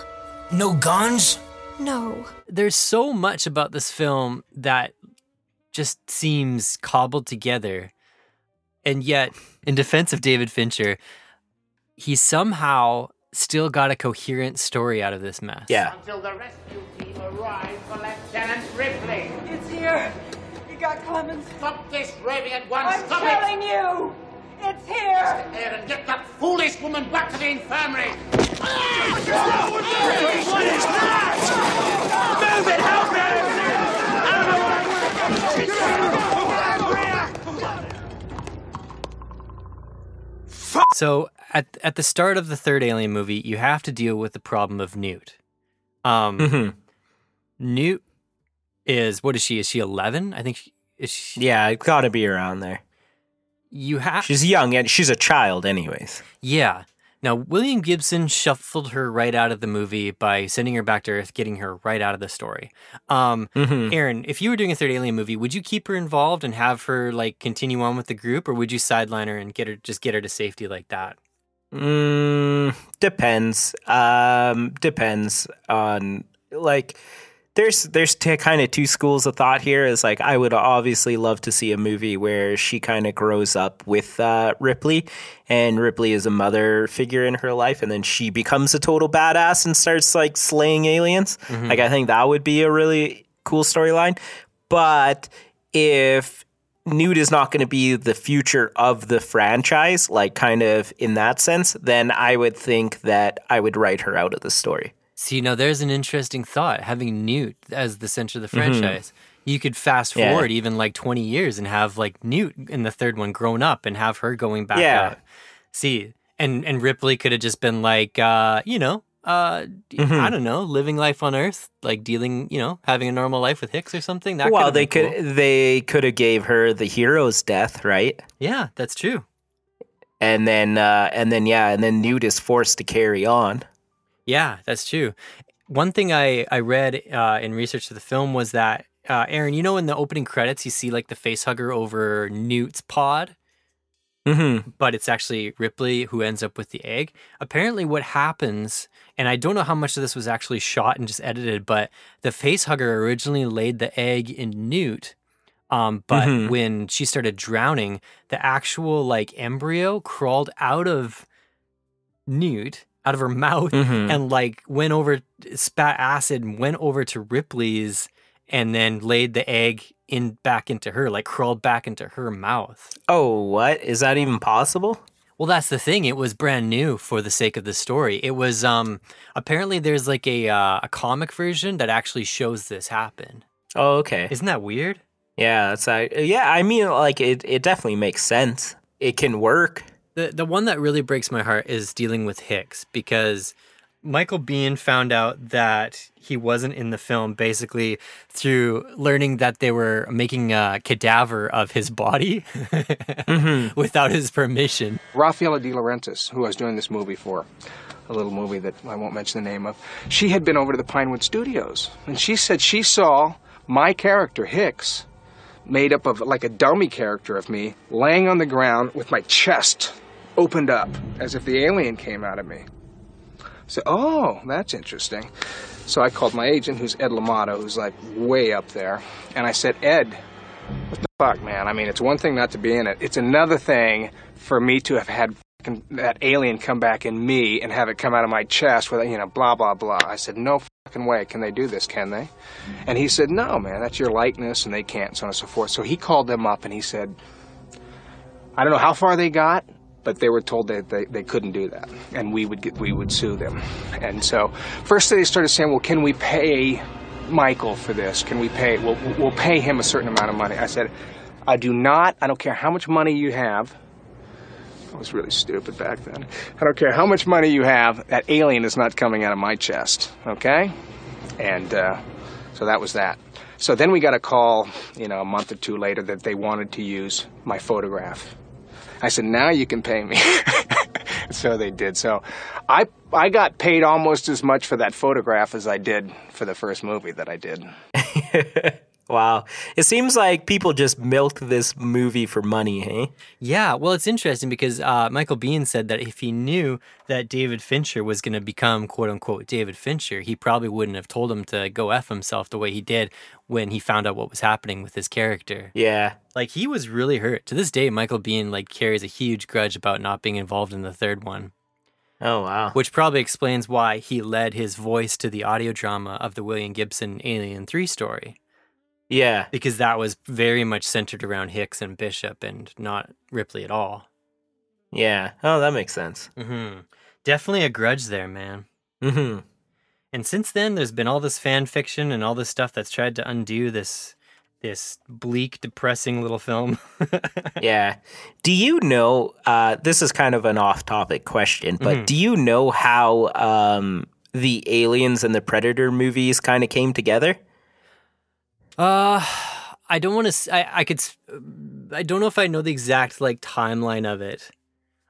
No guns? No. There's so much about this film that just seems cobbled together. And yet, in defense of David Fincher, he somehow still got a coherent story out of this mess. Yeah. Until the rescue team arrive for Lieutenant Ripley. It's here. You got Clemens. Stop this raving at once. I'm Stop telling you. It's here. it. And get that foolish woman back to the infirmary. What is that? Move it! Help So at at the start of the third Alien movie, you have to deal with the problem of Newt. Um, Mhm. Newt is what is she? Is she eleven? I think. She, is she, Yeah, it's got to be around there. You have. She's young and she's a child, anyways. Yeah. Now William Gibson shuffled her right out of the movie by sending her back to Earth, getting her right out of the story. Um, Mhm. Aaron, if you were doing a third Alien movie, would you keep her involved and have her like continue on with the group, or would you sideline her and get her just get her to safety like that? Mm, depends. Um, depends on like there's there's t- kind of two schools of thought here. Is like I would obviously love to see a movie where she kind of grows up with uh, Ripley, and Ripley is a mother figure in her life, and then she becomes a total badass and starts like slaying aliens. Mhm. Like I think that would be a really cool storyline. But if Newt is not going to be the future of the franchise, like kind of in that sense, then I would think that I would write her out of the story. See, now there's an interesting thought having Newt as the center of the Mhm. franchise. You could fast Yeah. forward even like 20 years and have like Newt in the third one grown up and have her going back Yeah. out. See, and and Ripley could have just been like uh, you know, uh Mhm. I don't know, living life on Earth, like dealing, you know, having a normal life with Hicks or something. That well, they been could cool. they could have gave her the hero's death, right? Yeah, that's true. And then uh, and then yeah, and then Newt is forced to carry on. Yeah, that's true. One thing I I read uh, in research to the film was that uh, Aaron, you know, in the opening credits, you see like the face hugger over Newt's pod, Mm-hmm. but it's actually Ripley who ends up with the egg. Apparently, what happens, and I don't know how much of this was actually shot and just edited, but the face hugger originally laid the egg in Newt. Um, but Mhm. when she started drowning, the actual like embryo crawled out of Newt, out of her mouth, Mhm. and like went over, spat acid, and went over to Ripley's, and then laid the egg in back into her, like crawled back into her mouth. Oh, what is that even possible? Well, that's the thing. It was brand new for the sake of the story. It was um apparently there's like a uh, a comic version that actually shows this happen. Oh, okay. Isn't that weird? Yeah, that's uh, yeah. I mean, like it, it definitely makes sense. It can work. The the one that really breaks my heart is dealing with Hicks because Michael Biehn found out that he wasn't in the film basically through learning that they were making a cadaver of his body mm-hmm. without his permission. Raffaella De Laurentiis, who I was doing this movie for, a little movie that I won't mention the name of, she had been over to the Pinewood Studios, and she said she saw my character, Hicks, made up of like a dummy character of me, laying on the ground with my chest opened up as if the alien came out of me. So, oh, that's interesting. So I called my agent, who's Ed Limato, who's like way up there, and I said, Ed, what the fuck, man? I mean, it's one thing not to be in it. It's another thing for me to have had that alien come back in me and have it come out of my chest with, you know, blah, blah, blah. I said, no fucking way. Can they do this? Can they? And he said, no, man, that's your likeness and they can't, so on and so forth. So he called them up and he said, I don't know how far they got, but they were told that they, they couldn't do that, and we would get we would sue them. And so first they started saying, well, can we pay Michael for this? Can we pay? We'll, we'll pay him a certain amount of money. I said, I do not. I don't care how much money you have. I was really stupid back then. I don't care how much money you have. That alien is not coming out of my chest. Okay, and uh, so that was that. So then we got a call, you know, a month or two later that they wanted to use my photograph. I said, now you can pay me. so they did. So I I got paid almost as much for that photograph as I did for the first movie that I did. Wow, it seems like people just milked this movie for money, hey? Yeah, well, it's interesting because uh, Michael Biehn said that if he knew that David Fincher was going to become quote unquote David Fincher, he probably wouldn't have told him to go F himself the way he did when he found out what was happening with his character. Yeah. Like he was really hurt. To this day, Michael Biehn like carries a huge grudge about not being involved in the third one. Oh wow. Which probably explains why he led his voice to the audio drama of the William Gibson Alien 3 story. Yeah. Because that was very much centered around Hicks and Bishop and not Ripley at all. Yeah. Oh, that makes sense. Mm-hmm. Definitely a grudge there, man. Mm-hmm. And since then, there's been all this fan fiction and all this stuff that's tried to undo this this bleak, depressing little film. yeah. Do you know? Uh, this is kind of an off-topic question, but Mhm. do you know how um, the Aliens and the Predator movies kind of came together? Uh, I don't want to. I I could. I don't know if I know the exact like timeline of it.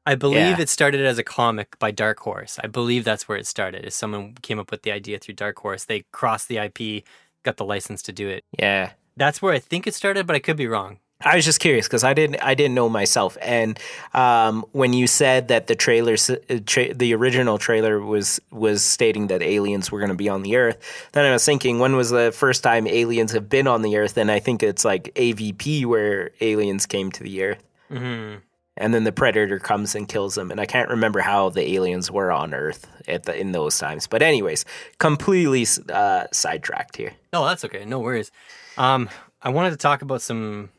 I believe Yeah. it started as a comic by Dark Horse. I believe that's where it started. Is someone came up with the idea through Dark Horse. They crossed the IP, got the license to do it. Yeah. That's where I think it started, but I could be wrong. I was just curious because I didn't I didn't know myself. And um, when you said that the trailer, uh, tra- the original trailer was was stating that aliens were going to be on the Earth, then I was thinking, when was the first time aliens have been on the Earth? And I think it's like AVP where aliens came to the Earth, Mm-hmm. and then the Predator comes and kills them. And I can't remember how the aliens were on Earth at the in those times. But anyways, completely uh, sidetracked here. No, that's okay. No worries. Um, I wanted to talk about some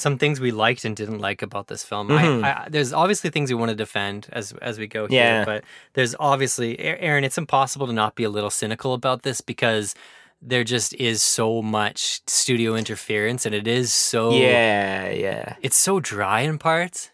some things we liked and didn't like about this film. Mhm. I, I, there's obviously things we want to defend as as we go here, Yeah. but there's obviously Aaron. It's impossible to not be a little cynical about this because there just is so much studio interference, and it is so Yeah, yeah. it's so dry in parts.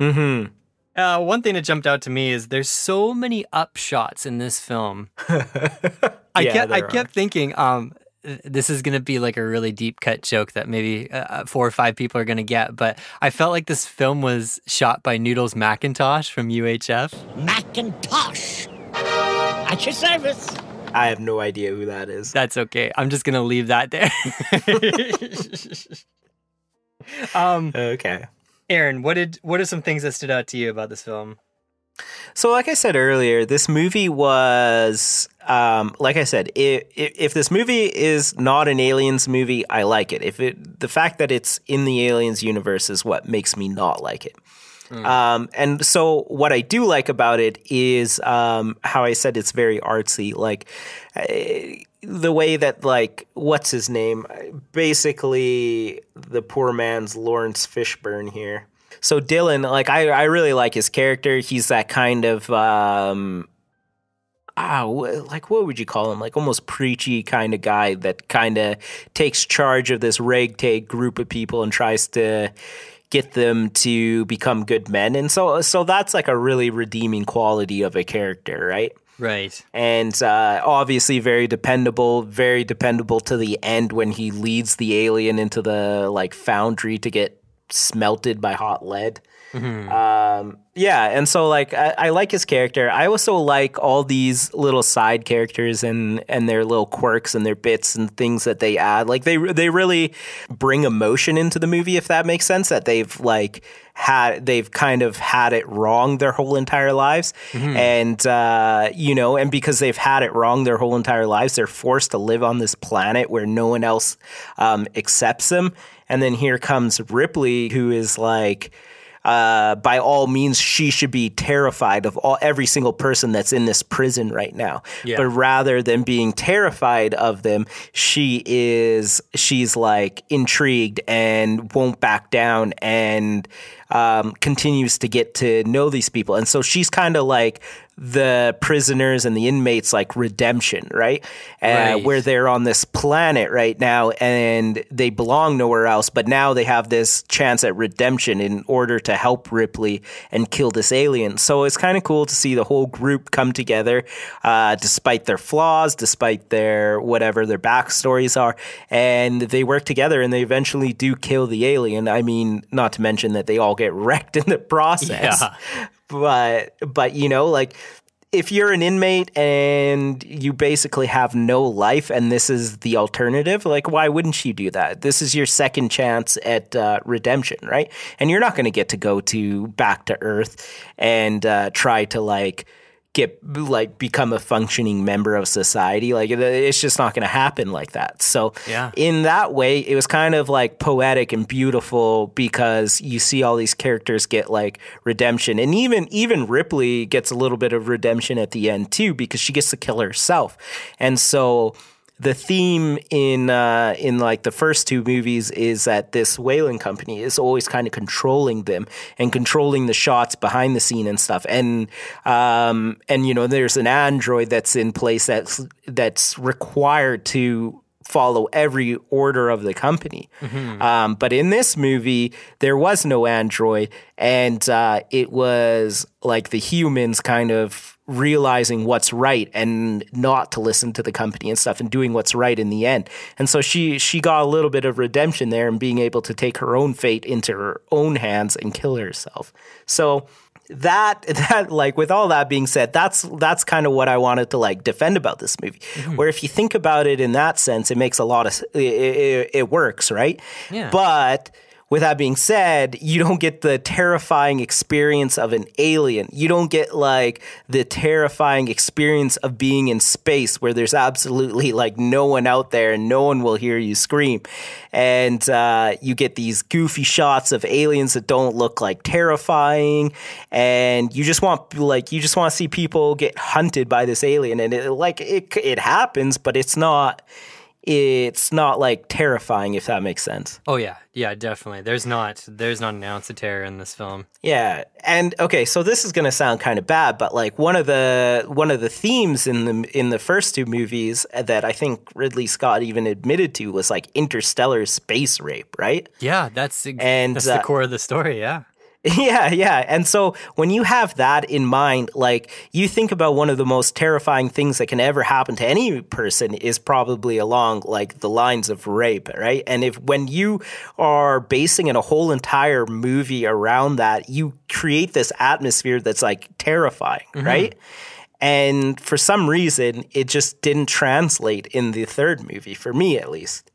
Mm-hmm. Uh, one thing that jumped out to me is there's so many up shots in this film. I Yeah, kept I kept thinking, um, this is gonna be like a really deep cut joke that maybe uh, four or five people are gonna get, but I felt like this film was shot by Noodles Macintosh from UHF. Macintosh! At your service! I have no idea who that is. That's okay. I'm just gonna leave that there. um, okay. Aaron, what did what are some things that stood out to you about this film? So, like I said earlier, this movie was, um, like I said, if, if this movie is not an aliens movie, I like it. If it, the fact that it's in the aliens universe is what makes me not like it. Um, and so, what I do like about it is um, how I said it's very artsy. Like uh, the way that, like, what's his name? Basically, the poor man's Lawrence Fishburne here. So Dillon, like, I I really like his character. He's that kind of um, ah, like what would you call him? Like almost preachy kind of guy that kind of takes charge of this ragtag group of people and tries to get them to become good men. And so so that's like a really redeeming quality of a character, right? Right. And uh, obviously very dependable, very dependable to the end when he leads the alien into the like foundry to get smelted by hot lead. Um, yeah, and so like I, I like his character. I also like all these little side characters and and their little quirks and their bits and things that they add. Like they they really bring emotion into the movie, if that makes sense. That they've like had they've kind of had it wrong their whole entire lives, and uh, you know, and because they've had it wrong their whole entire lives, they're forced to live on this planet where no one else um, accepts them. And then here comes Ripley, who is like uh, by all means, she should be terrified of all every single person that's in this prison right now. Yeah. But rather than being terrified of them, she is she's like intrigued and won't back down and um, continues to get to know these people. And so she's kind of like the prisoners and the inmates like redemption, right? Uh, Right. Where they're on this planet right now and they belong nowhere else, but now they have this chance at redemption in order to help Ripley and kill this alien. So it's kind of cool to see the whole group come together, uh, despite their flaws, despite their whatever their backstories are, and they work together and they eventually do kill the alien. I mean, not to mention that they all get wrecked in the process Yeah. But but you know like if you're an inmate and you basically have no life and this is the alternative like why wouldn't you do that? This is your second chance at uh, redemption right? And you're not going to get to go to back to earth and uh, try to like get like become a functioning member of society like it's just not going to happen like that. So Yeah. in that way, it was kind of like poetic and beautiful because you see all these characters get like redemption, and even even Ripley gets a little bit of redemption at the end too because she gets to kill herself, and so the theme in uh, in like the first two movies is that this Weyland company is always kind of controlling them and controlling the shots behind the scene and stuff. And um, and you know, there's an android that's in place that's that's required to follow every order of the company. Um, but in this movie, there was no android, and uh, it was like the humans kind of realizing what's right and not to listen to the company and stuff and doing what's right in the end. And so she she got a little bit of redemption there and being able to take her own fate into her own hands and kill herself. So that that like with all that being said that's that's kind of what i wanted to like defend about this movie mm-hmm. where if you think about it in that sense it makes a lot of it, it, it works right Yeah. but with that being said, you don't get the terrifying experience of an alien. You don't get like the terrifying experience of being in space where there's absolutely like no one out there and no one will hear you scream. And uh, you get these goofy shots of aliens that don't look like terrifying. And you just want like you just want to see people get hunted by this alien. And it like it it happens, but it's not it's not like terrifying if that makes sense. Oh yeah, yeah, definitely. There's not there's not an ounce of terror in this film. Yeah, and okay, so this is going to sound kind of bad, but like one of the one of the themes in the in the first two movies that I think Ridley Scott even admitted to was like interstellar space rape, right? Yeah, that's And, that's uh, the core of the story. Yeah. Yeah, yeah. And so when you have that in mind, like you think about one of the most terrifying things that can ever happen to any person is probably along like the lines of rape, right? And if when you are basing in a whole entire movie around that, you create this atmosphere that's like terrifying, Mhm. right? And for some reason, it just didn't translate in the third movie, for me at least.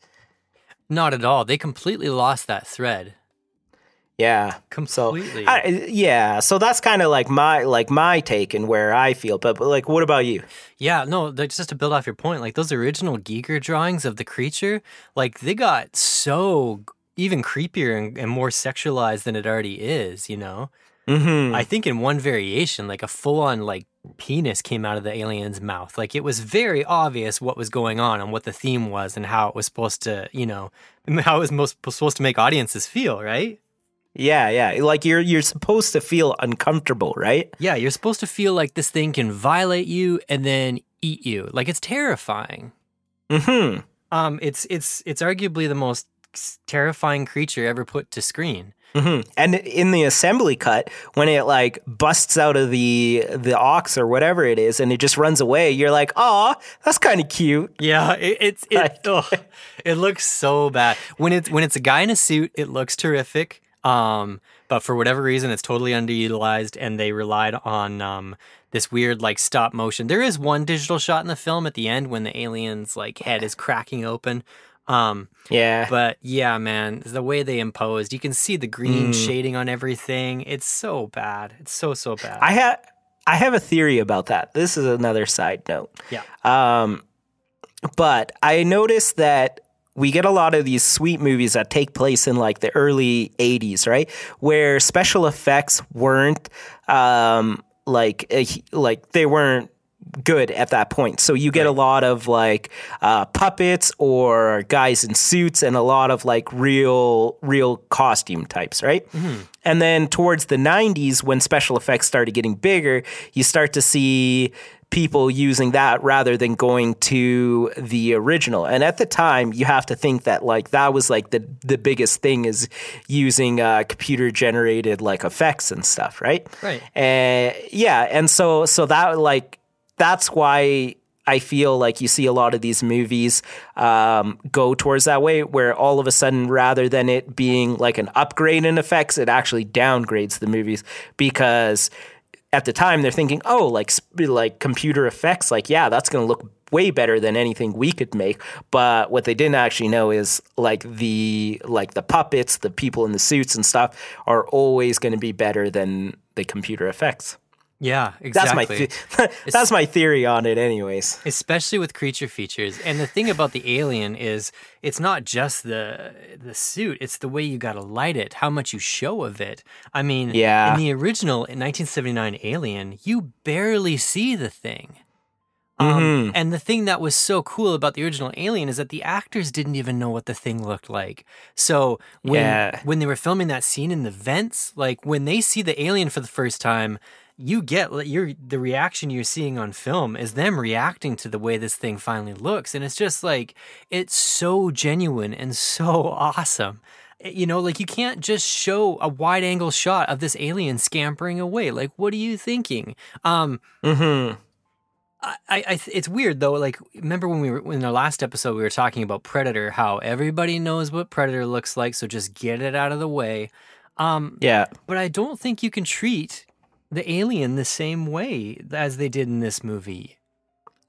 Not at all. They completely lost that thread. Yeah, completely. So, I, yeah, so that's kind of like my like my take and where I feel. But, but like, what about you? Yeah, no, just to build off your point, like those original Giger drawings of the creature, like they got so even creepier and, and more sexualized than it already is, you know? Mm-hmm. I think in one variation, like a full on like penis came out of the alien's mouth. Like it was very obvious what was going on and what the theme was and how it was supposed to, you know, how it was most supposed to make audiences feel, right? Yeah, yeah. Like you're you're supposed to feel uncomfortable, right? Yeah, you're supposed to feel like this thing can violate you and then eat you. Like it's terrifying. Hmm. Um, it's it's it's arguably the most terrifying creature ever put to screen. hmm And in the assembly cut, when it like busts out of the the ox or whatever it is, and it just runs away, you're like, "Oh, that's kind of cute." Yeah, it, it's it. ugh, it looks so bad when it's when it's a guy in a suit. It looks terrific. Um, but for whatever reason, it's totally underutilized, and they relied on um this weird like stop motion. There is one digital shot in the film at the end when the alien's like head is cracking open. Um, yeah, but yeah, man, the way they imposed, you can see the green Mm. shading on everything. It's so bad. It's so so bad. I have I have a theory about that. This is another side note. yeah. Um, but I noticed that we get a lot of these sweet movies that take place in like the early 80s, right? Where special effects weren't um, like uh, like they weren't good at that point. So you get a lot of like uh, puppets or guys in suits and a lot of like real real costume types, right? And then towards the 90s, when special effects started getting bigger, you start to see people using that rather than going to the original. And at the time, you have to think that like that was like the the biggest thing is using uh, computer generated like effects and stuff, right? Right. Uh, yeah, and so so that like that's why I feel like you see a lot of these movies um, go towards that way, where all of a sudden, rather than it being like an upgrade in effects, it actually downgrades the movies because at the time they're thinking, oh, like like computer effects, like yeah, that's going to look way better than anything we could make. But what they didn't actually know is like the like the puppets, the people in the suits and stuff are always going to be better than the computer effects. Yeah, That's my exactly. that's my theory on it, anyways. especially with creature features. And the thing about the alien is it's not just the the suit, it's the way you got to light it, how much you show of it. I mean, Yeah. in the original in 1979 Alien, you barely see the thing. Um, Mhm. And the thing that was so cool about the original Alien is that the actors didn't even know what the thing looked like. So when Yeah. when they were filming that scene in the vents, like when they see the alien for the first time, you get you're the reaction you're seeing on film is them reacting to the way this thing finally looks, and it's just like it's so genuine and so awesome. Eh, You know, like you can't just show a wide angle shot of this alien scampering away. Like, what are you thinking? Um, Mm-hmm. I, I, it's weird though. Like, remember when we were in our last episode, we were talking about Predator, how everybody knows what Predator looks like, so just get it out of the way. Um, Yeah. but I don't think you can treat the alien the same way as they did in this movie.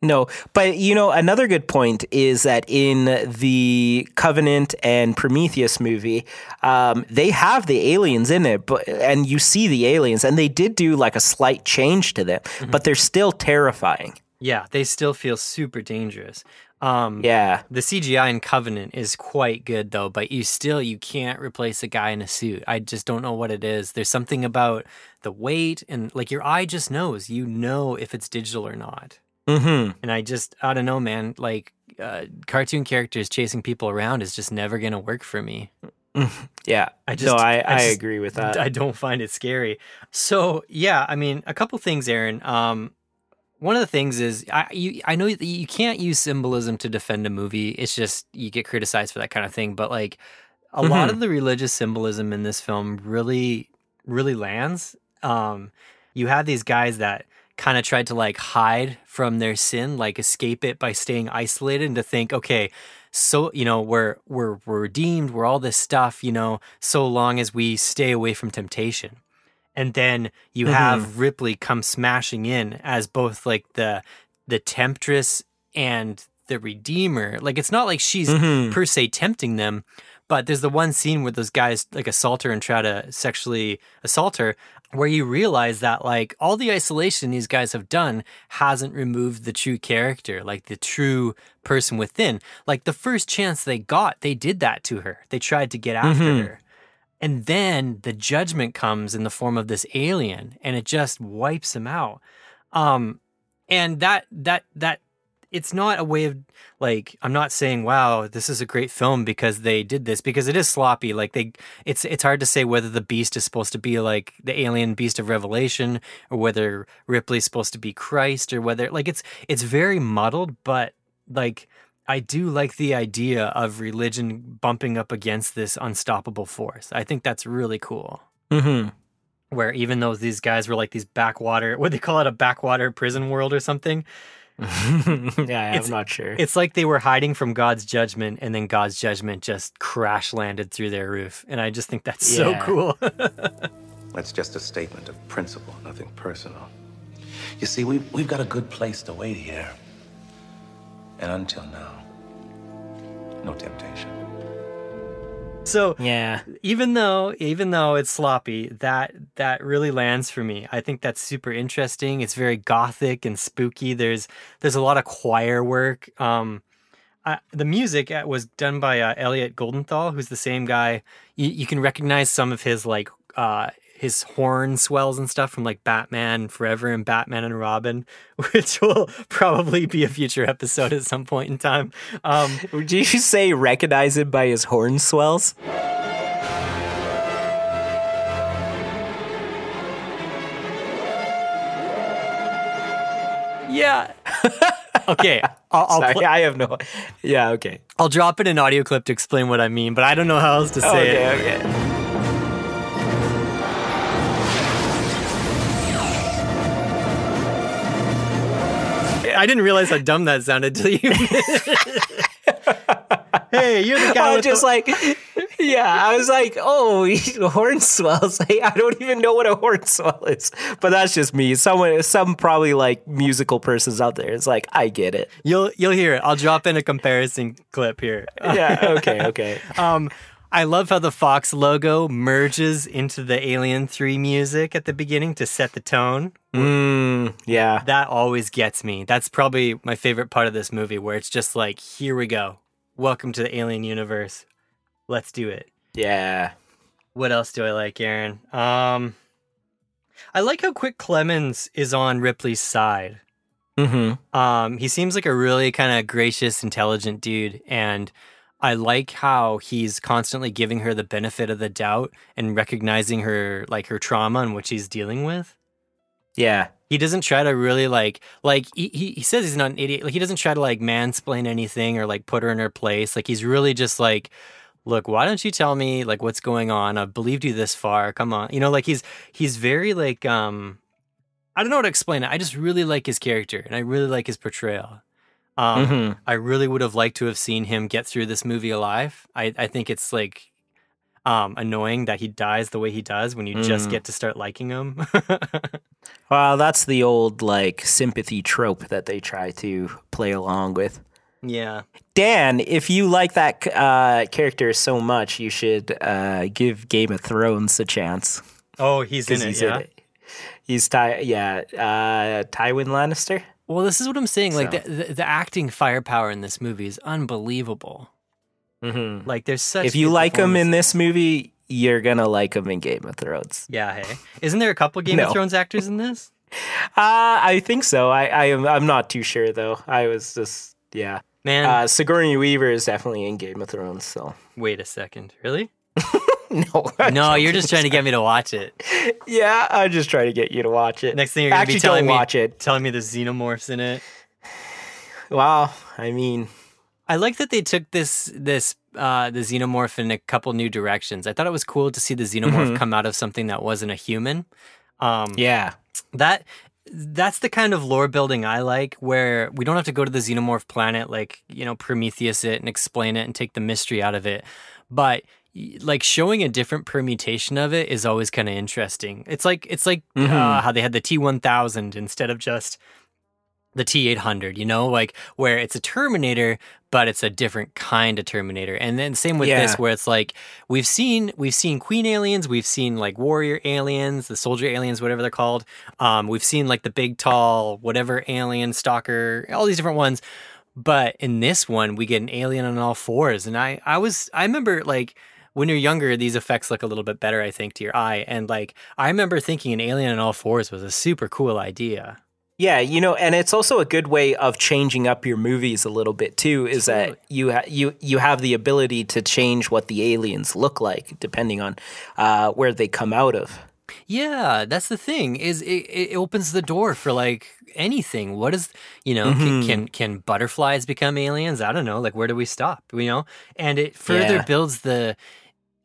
No, but you know, another good point is that in the Covenant and Prometheus movie, um, they have the aliens in it, but and you see the aliens, and they did do like a slight change to them, Mm-hmm. but they're still terrifying. Yeah, they still feel super dangerous. Um, yeah, the CGI in Covenant is quite good though, but you still you can't replace a guy in a suit. I just don't know what it is. There's something about the weight and like your eye just knows. You know if it's digital or not. Mm-hmm. And I just I don't know, man. Like uh, cartoon characters chasing people around is just never gonna work for me. Yeah, I just no, I, I, just- agree with that. I don't find it scary. So yeah, I mean, a couple things, Aaron. Um, one of the things is I you, I know you can't use symbolism to defend a movie. It's just you get criticized for that kind of thing. But like a lot Mhm. of the religious symbolism in this film really really lands. Um, you have these guys that kind of tried to like hide from their sin, like escape it by staying isolated, and to think, okay, so you know we're we're we're redeemed, we're all this stuff, you know, so long as we stay away from temptation. And then you have Ripley come smashing in as both like the the temptress and the redeemer. Like it's not like she's Mhm. per se tempting them, but there's the one scene where those guys like assault her and try to sexually assault her, where you realize that like all the isolation these guys have done hasn't removed the true character, like the true person within. Like the first chance they got, they did that to her. They tried to get after Mhm. her. And then the judgment comes in the form of this alien and it just wipes him out. Um and that that that it's not a way of like I'm not saying wow this is a great film because they did this because it is sloppy like they it's it's hard to say whether the beast is supposed to be like the alien beast of revelation or whether Ripley's supposed to be Christ or whether like it's it's very muddled but like I do like the idea of religion bumping up against this unstoppable force. I think that's really cool. Mm-hmm. Where even though these guys were like these backwater, what they call it, a backwater prison world or something. yeah, I'm not sure. It's like they were hiding from God's judgment, and then God's judgment just crash landed through their roof. And I just think that's so cool. That's just a statement of principle, nothing personal. You see, we've, we've got a good place to wait here. And until now, no temptation. So yeah, even though even though it's sloppy, that that really lands for me. I think that's super interesting. It's very gothic and spooky. There's there's a lot of choir work. Um, uh, the music uh, was done by uh, Elliot Goldenthal, who's the same guy. You, you can recognize some of his like uh, his horn swells and stuff from like Batman Forever and Batman and Robin, which will probably be a future episode at some point in time. Um, Would you say recognize him by his horn swells? Yeah. okay. I'll, I'll Sorry, pl- I have no. Yeah, okay. I'll drop in an audio clip to explain what I mean, but I don't know how else to say okay, it. okay. I didn't realize how dumb that sounded to you. hey, you're the guy I was just the- like, yeah, I was like, oh, horn swells. Hey, I don't even know what a horn swell is, but that's just me. Someone, some probably like musical persons out there. It's like, I get it. You'll you'll hear it. I'll drop in a comparison clip here. Yeah. Okay. Okay. um, I love how the Fox logo merges into the Alien Three music at the beginning to set the tone. Mm, yeah. That always gets me. That's probably my favorite part of this movie, where it's just like, here we go. Welcome to the Alien universe. Let's do it. Yeah. What else do I like, Aaron? Um, I like how Quick Clemens is on Ripley's side. Mm-hmm. Um, he seems like a really kind of gracious, intelligent dude, and I like how he's constantly giving her the benefit of the doubt and recognizing her like her trauma and what she's dealing with. Yeah. He doesn't try to really like like he, he he says he's not an idiot. Like he doesn't try to like mansplain anything or like put her in her place. Like he's really just like, look, why don't you tell me like what's going on? I've believed you this far. Come on, you know, like he's he's very like um, I don't know how to explain it. I just really like his character and I really like his portrayal. Um, Mhm. I really would have liked to have seen him get through this movie alive. I I think it's like um annoying that he dies the way he does when you just Mm. get to start liking him. Well, that's the old like sympathy trope that they try to play along with. Yeah. Dan, if you like that uh, character so much, you should uh, give Game of Thrones a chance. Oh, he's in it. yeah. He's Ty, yeah, uh, Tywin Lannister. Well, this is what I'm saying. Like the, the the acting firepower in this movie is unbelievable. Mm-hmm. Like there's such. If you like him in this movie, you're gonna like him in Game of Thrones. yeah, hey, isn't there a couple Game No. of Thrones actors in this? Uh, I think so. I, I am. I'm not too sure though. I was just yeah. Man. uh, Sigourney Weaver is definitely in Game of Thrones. So Wait a second, really? no, No, you're just trying to get me to watch it. yeah, I'm just trying to get you to watch it. Next thing you're gonna Actually, be telling me, watch it. telling me there's xenomorphs in it. Wow, I mean, I like that they took this this uh, the xenomorph in a couple new directions. I thought it was cool to see the xenomorph Mhm. come out of something that wasn't a human. Um, yeah, that that's the kind of lore building I like, where we don't have to go to the xenomorph planet, like you know Prometheus it and explain it and take the mystery out of it, but like showing a different permutation of it is always kind of interesting. It's like it's like uh, Mhm. how they had the T one thousand instead of just the T eight hundred, you know, like where it's a Terminator, but it's a different kind of Terminator. And then same with this, where it's like we've seen we've seen Queen aliens, we've seen like warrior aliens, the soldier aliens, whatever they're called. Um, we've seen like the big tall whatever alien stalker, all these different ones. But in this one, we get an alien on all fours, and I I was I remember like. When you're younger, these effects look a little bit better, I think, to your eye. And like, I remember thinking an alien on all fours was a super cool idea. yeah, you know, and it's also a good way of changing up your movies a little bit too. Is that you ha- you you have the ability to change what the aliens look like depending on uh, where they come out of. Yeah, that's the thing. Is it, it opens the door for like anything. What is you know? Can, Mhm. can can butterflies become aliens? I don't know. Like where do we stop? You know, and it further Yeah. builds the.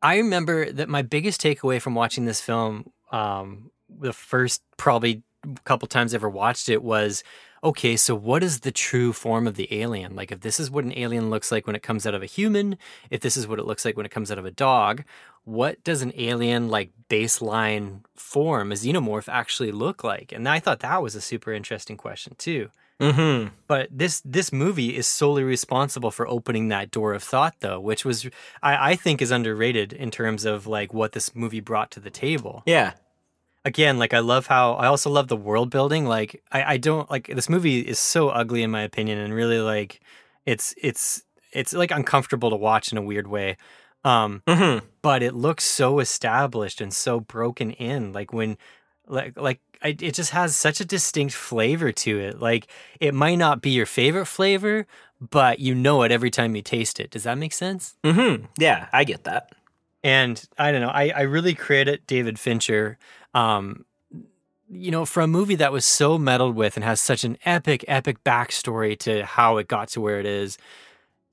I remember that my biggest takeaway from watching this film, um, the first probably couple times I ever watched it was. Okay, so what is the true form of the alien? Like, if this is what an alien looks like when it comes out of a human, if this is what it looks like when it comes out of a dog, what does an alien like baseline form, a xenomorph, actually look like? And I thought that was a super interesting question too. Mm-hmm. But this this movie is solely responsible for opening that door of thought, though, which was I, I think is underrated in terms of like what this movie brought to the table. Yeah. Again, like I love how I also love the world building. Like I, I don't like this movie is so ugly in my opinion, and really like it's it's it's like uncomfortable to watch in a weird way. Um, Mhm. but it looks so established and so broken in. Like when, like, like I, it just has such a distinct flavor to it. Like it might not be your favorite flavor, but you know it every time you taste it. Does that make sense? Mm-hmm. Yeah, I get that. And I don't know. I, I really credit David Fincher. Um, you know, for a movie that was so meddled with and has such an epic, epic backstory to how it got to where it is.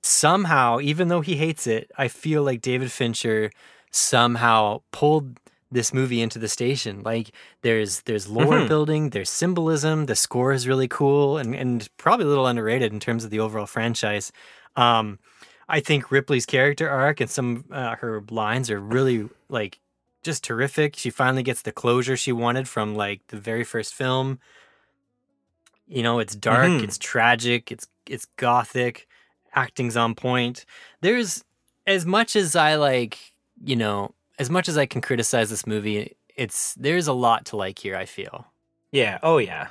Somehow, even though he hates it, I feel like David Fincher somehow pulled this movie into the station. Like there's there's lore Mhm. building, there's symbolism, the score is really cool and, and probably a little underrated in terms of the overall franchise. Um, I think Ripley's character arc and some uh, her lines are really like just terrific. She finally gets the closure she wanted from like the very first film. You know, it's dark, Mhm. it's tragic, it's it's gothic, acting's on point. There's as much as I like, you know, as much as I can criticize this movie, it's there's a lot to like here, I feel. Yeah. Oh yeah.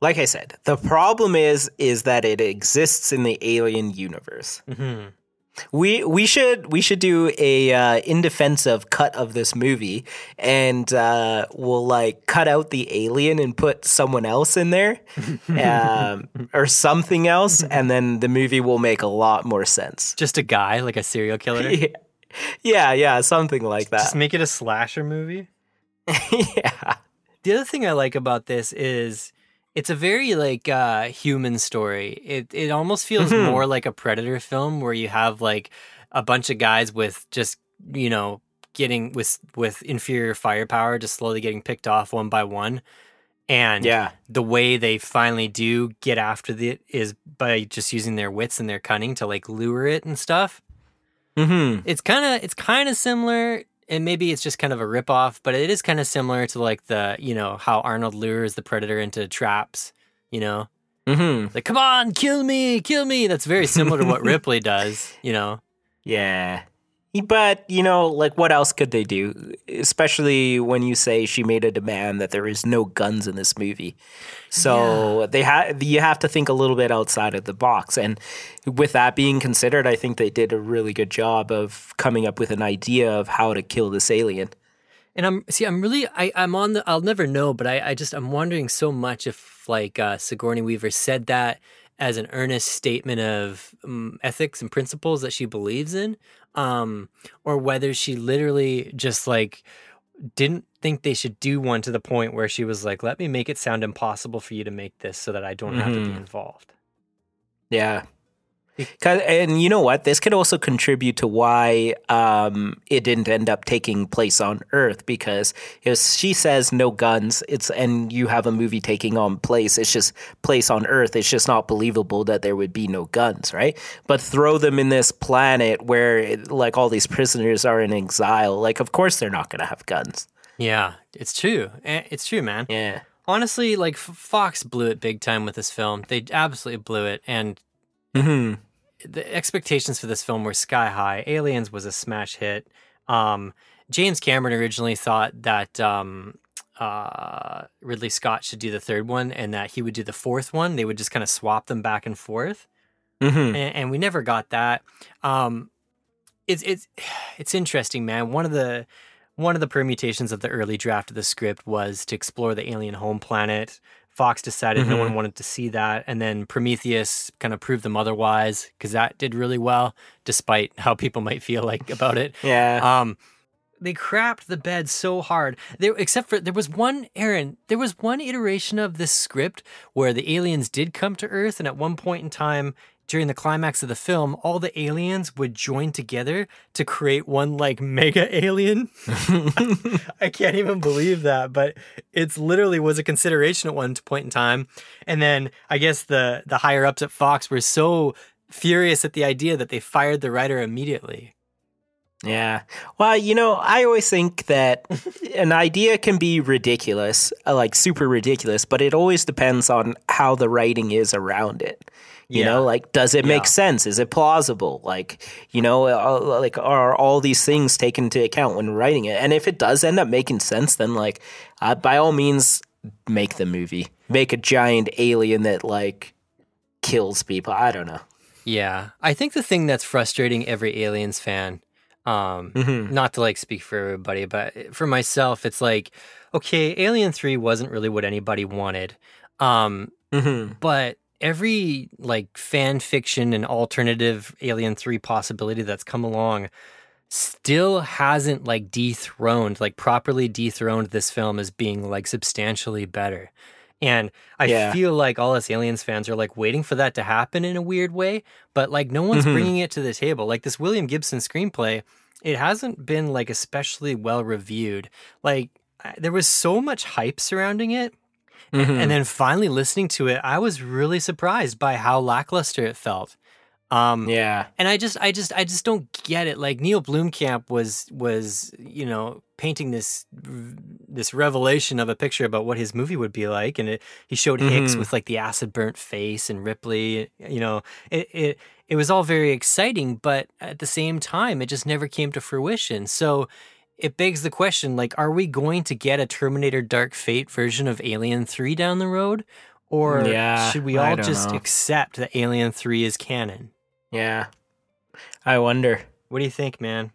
Like I said, the problem is is that it exists in the alien universe. Mm-hmm. We we should we should do a uh, in of cut of this movie, and uh, we'll like cut out the alien and put someone else in there, um, or something else, and then the movie will make a lot more sense. Just a guy, like a serial killer. yeah, yeah, yeah, something like that. Just make it a slasher movie. yeah. The other thing I like about this is it's a very like uh human story. It it almost feels Mhm. more like a predator film where you have like a bunch of guys with just, you know, getting with with inferior firepower just slowly getting picked off one by one. And Yeah. the way they finally do get after it is by just using their wits and their cunning to like lure it and stuff. Mm-hmm. It's kind of it's kind of similar and maybe it's just kind of a ripoff, but it is kind of similar to like the you know how Arnold lures the predator into traps. You know, mm-hmm. like come on, kill me, kill me. That's very similar to what Ripley does. You know. Yeah. But, you know, like what else could they do? Especially when you say she made a demand that there is no guns in this movie. So Yeah. they have you have to think a little bit outside of the box. And with that being considered, I think they did a really good job of coming up with an idea of how to kill this alien. And I'm see, I'm really, I, I'm on the. I'll never know, but I, I just, I'm wondering so much if like uh, Sigourney Weaver said that as an earnest statement of um, ethics and principles that she believes in, um, or whether she literally just like didn't think they should do one to the point where she was like, "Let me make it sound impossible for you to make this, so that I don't have to be Mhm. involved." Yeah. And you know what? This could also contribute to why um, it didn't end up taking place on Earth because if she says no guns, it's and you have a movie taking on place, it's just place on Earth. It's just not believable that there would be no guns, right? But throw them in this planet where it, like all these prisoners are in exile, like of course they're not going to have guns. Yeah, it's true. Eh, It's true, man. Yeah. Honestly, like Fox blew it big time with this film. They absolutely blew it, and Mm-hmm. The expectations for this film were sky high. Aliens was a smash hit. Um, James Cameron originally thought that um, uh, Ridley Scott should do the third one and that he would do the fourth one. They would just kind of swap them back and forth, Mhm. and, and we never got that. Um, it's it's it's interesting, man. One of the one of the permutations of the early draft of the script was to explore the alien home planet. Fox decided no Mhm. one wanted to see that, and then Prometheus kind of proved them otherwise because that did really well, despite how people might feel like about it. Yeah. Um, they crapped the bed so hard. There, except for there was one, Aaron. There was one iteration of this script where the aliens did come to Earth, and at one point in time during the climax of the film, all the aliens would join together to create one like mega alien. I can't even believe that, but it's literally was a consideration at one point in time. And then I guess the the higher ups at Fox were so furious at the idea that they fired the writer immediately. Yeah. Well, you know, I always think that an idea can be ridiculous, uh, like super ridiculous, but it always depends on how the writing is around it. You Yeah. know, like, does it make Yeah. sense? Is it plausible? Like, you know, uh, like, are all these things taken into account when writing it? And if it does end up making sense, then, like, uh, by all means, make the movie. Make a giant alien that, like, kills people. I don't know. Yeah, I think the thing that's frustrating every Aliens fan, um, Mhm. not to like speak for everybody, but for myself, it's like, okay, Alien Three wasn't really what anybody wanted, um, Mhm. but every like fan fiction and alternative Alien Three possibility that's come along still hasn't like dethroned, like properly dethroned this film as being like substantially better. And I Yeah. feel like all us aliens fans are like waiting for that to happen in a weird way, but like no one's Mhm. bringing it to the table. Like this William Gibson screenplay, it hasn't been like especially well reviewed. Like there was so much hype surrounding it. Mhm. And then finally listening to it, I was really surprised by how lackluster it felt. Um, yeah. and I just, I just, I just don't get it. Like Neill Blomkamp was, was, you know, painting this, this revelation of a picture about what his movie would be like, and it, he showed Hicks Mhm. with like the acid burnt face and Ripley. You know, it, it, it was all very exciting, but at the same time, it just never came to fruition. So. It begs the question like, are we going to get a Terminator Dark Fate version of Alien 3 down the road? Or Yeah, should we all just know. accept that Alien 3 is canon? Yeah. I wonder. What do you think, man?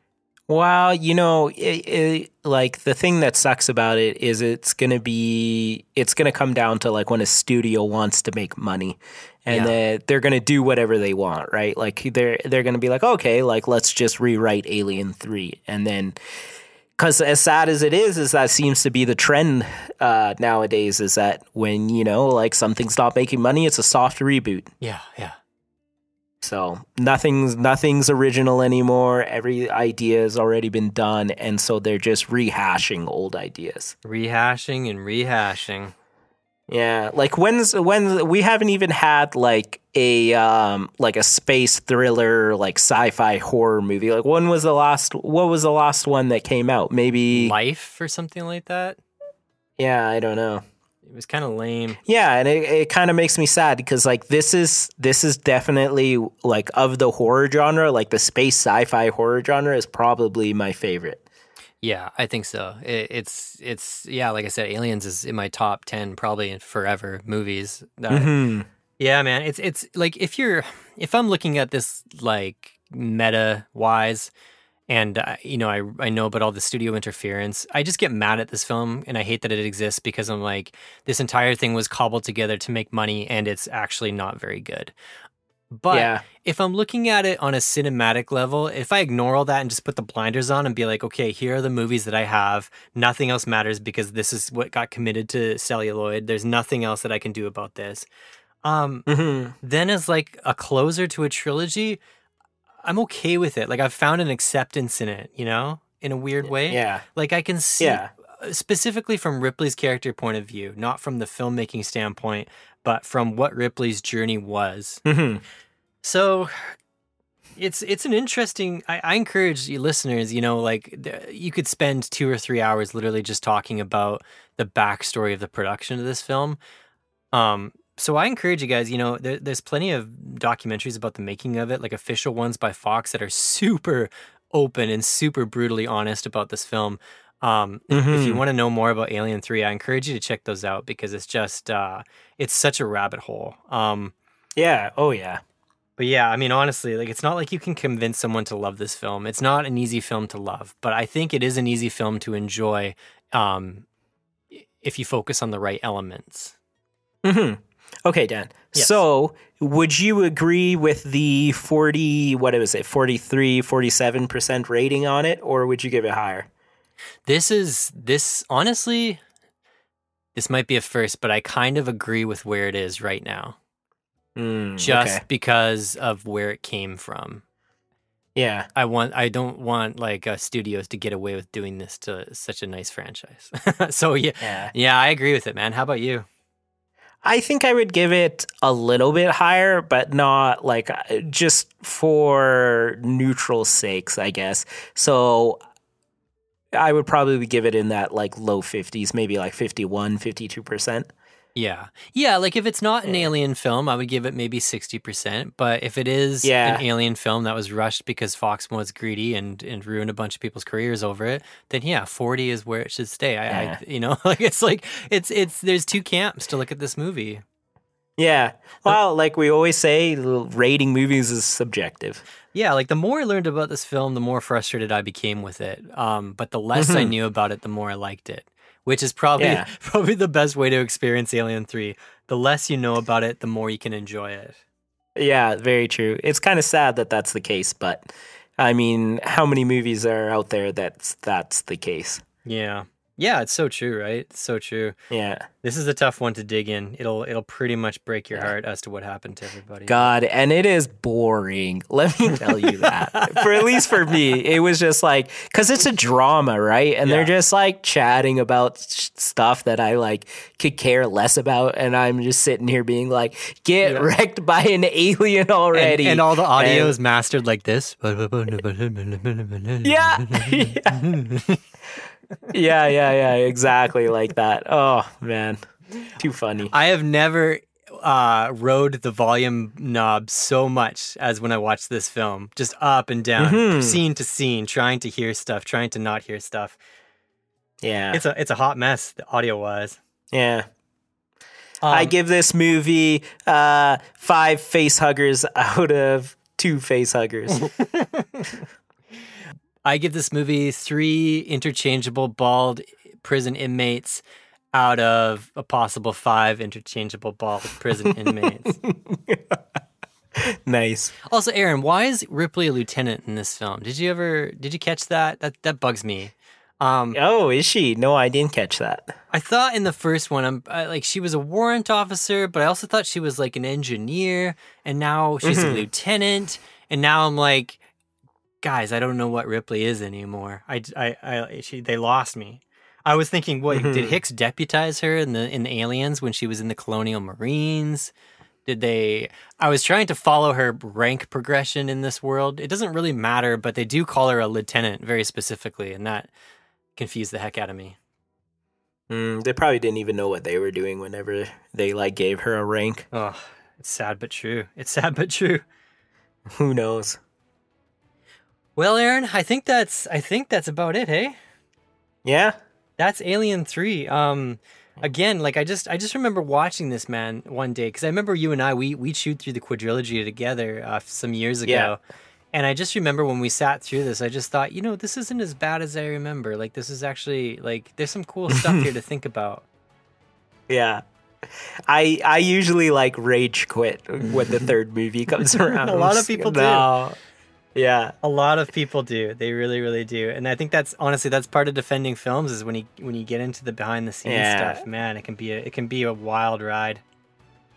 Well, you know, it, it, like the thing that sucks about it is it's gonna be it's gonna come down to like when a studio wants to make money, and Yeah. they're gonna do whatever they want, right? Like they're they're gonna be like, okay, like let's just rewrite Alien Three, and then because as sad as it is, is that seems to be the trend uh, nowadays. Is that when you know like something's not making money, it's a soft reboot. Yeah, yeah. So nothing's nothing's original anymore. Every idea has already been done, and so they're just rehashing old ideas. Rehashing and rehashing. Yeah, like when's when we haven't even had like a um like a space thriller like sci-fi horror movie. Like when was the last what was the last one that came out? Maybe Life or something like that. Yeah, I don't know. It was kind of lame. Yeah, and it, it kind of makes me sad because like this is this is definitely like of the horror genre, like the space sci-fi horror genre is probably my favorite. Yeah, I think so. It, it's it's yeah, like I said, Aliens is in my top ten probably forever movies. That, Mhm. Yeah, man. It's it's like if you're if I'm looking at this like meta wise, and uh, you know I I know about all the studio interference, I just get mad at this film and I hate that it exists because I'm like this entire thing was cobbled together to make money and it's actually not very good. But Yeah. if I'm looking at it on a cinematic level, if I ignore all that and just put the blinders on and be like, okay, here are the movies that I have, nothing else matters because this is what got committed to celluloid. There's nothing else that I can do about this. Um, Mhm. Then as like a closer to a trilogy, I'm okay with it. Like I've found an acceptance in it, you know, in a weird way. Yeah. Like I can see Yeah. specifically from Ripley's character point of view, not from the filmmaking standpoint, but from what Ripley's journey was. Mhm. So it's it's an interesting. I, I encourage you listeners. You know, like th- you could spend two or three hours literally just talking about the backstory of the production of this film. Um, so I encourage you guys. You know, there, there's plenty of documentaries about the making of it, like official ones by Fox that are super open and super brutally honest about this film. Um, if- if you Mhm. want to know more about Alien Three, I encourage you to check those out because it's just uh, it's such a rabbit hole. Um, Yeah. Oh yeah. but yeah, I mean, honestly, like it's not like you can convince someone to love this film. It's not an easy film to love, but I think it is an easy film to enjoy um, if you focus on the right elements. hmm Okay, Dan. Yes. So, would you agree with the 40, what was it, 43, 47% rating on it, or would you give it higher? This is this honestly, this might be a first, but I kind of agree with where it is right now, Mm, just okay. because of where it came from. Yeah. I want. I don't want like uh, studios to get away with doing this to such a nice franchise. so yeah, Yeah. yeah, I agree with it, man. How about you? I think I would give it a little bit higher, but not like uh, just for neutral sakes, I guess. So I would probably give it in that like low 50s, maybe like 51, 52%. Yeah. Yeah, like if it's not an alien film, I would give it maybe 60%. But if it is Yeah. an alien film that was rushed because Fox was greedy and, and ruined a bunch of people's careers over it, then yeah, 40 is where it should stay. I, Yeah. I you know, like it's like it's it's there's two camps to look at this movie. Yeah. Well, like we always say, rating movies is subjective. Yeah, like the more I learned about this film, the more frustrated I became with it. Um, but the less I Mhm. knew about it, the more I liked it. Which is probably Yeah. probably the best way to experience Alien 3. The less you know about it, the more you can enjoy it. Yeah, very true. It's kind of sad that that's the case, but I mean, how many movies are out there that's that's the case? Yeah. Yeah, it's so true, right? It's so true. Yeah. This is a tough one to dig in. It'll it'll pretty much break your heart as to what happened to everybody. God, and it is boring. Let me tell you that. for at least for me, it was just like cuz it's a drama, right? And they're just like chatting about sh- stuff that I like could care less about and I'm just sitting here being like get Yeah. wrecked by an alien And, already. and all the audio And- is mastered like this. Yeah. yeah, yeah, yeah, yeah, exactly like that. Oh, man. Too funny. I have never uh, rode the volume knob so much as when I watched this film, just up and down, Mhm. scene to scene, trying to hear stuff, trying to not hear stuff. Yeah. It's a it's a hot mess, The audio wise. Yeah. Um, I give this movie uh, five face huggers out of two face huggers. I give this movie three interchangeable bald prison inmates out of a possible five interchangeable bald prison inmates. nice. Also, Aaron, why is Ripley a lieutenant in this film? Did you ever did you catch that? That that bugs me. Um, oh, is she? No, I didn't catch that. I thought in the first one, I'm I, like she was a warrant officer, but I also thought she was like an engineer, and now she's a Mhm. lieutenant, and now I'm like, guys, I don't know what Ripley is anymore. I I, I she they lost me. I was thinking, what Mhm. did Hicks deputize her in the in the Aliens when she was in the Colonial Marines? Did they? I was trying to follow her rank progression in this world. It doesn't really matter, but they do call her a lieutenant very specifically, and that confused the heck out of me. Mm, they probably didn't even know what they were doing whenever they like gave her a rank. Oh, it's sad but true. It's sad but true. Who knows? Well, Aaron, I think that's I think that's about it. Hey. Yeah. That's Alien 3. Um again, like I just I just remember watching this man one day cuz I remember you and I we we chewed through the quadrilogy together uh, some years ago. Yeah. And I just remember when we sat through this, I just thought, you know, this isn't as bad as I remember. Like this is actually like there's some cool stuff here to think about. Yeah. I I usually like rage quit when the third movie comes around. A lot of people do. No. Yeah. A lot of people do. They really, really do. And I think that's honestly that's part of defending films is when you when you get into the behind the scenes Yeah. stuff. Man, it can be a it can be a wild ride.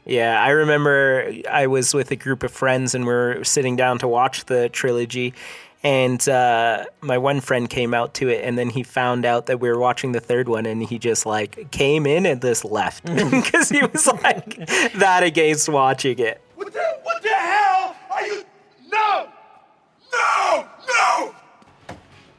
Yeah, I remember I was with a group of friends and we are sitting down to watch the trilogy. And uh, my one friend came out to it, and then he found out that we were watching the third one, and he just like came in and just left because he was like that against watching it. What the hell are you? No! No! No!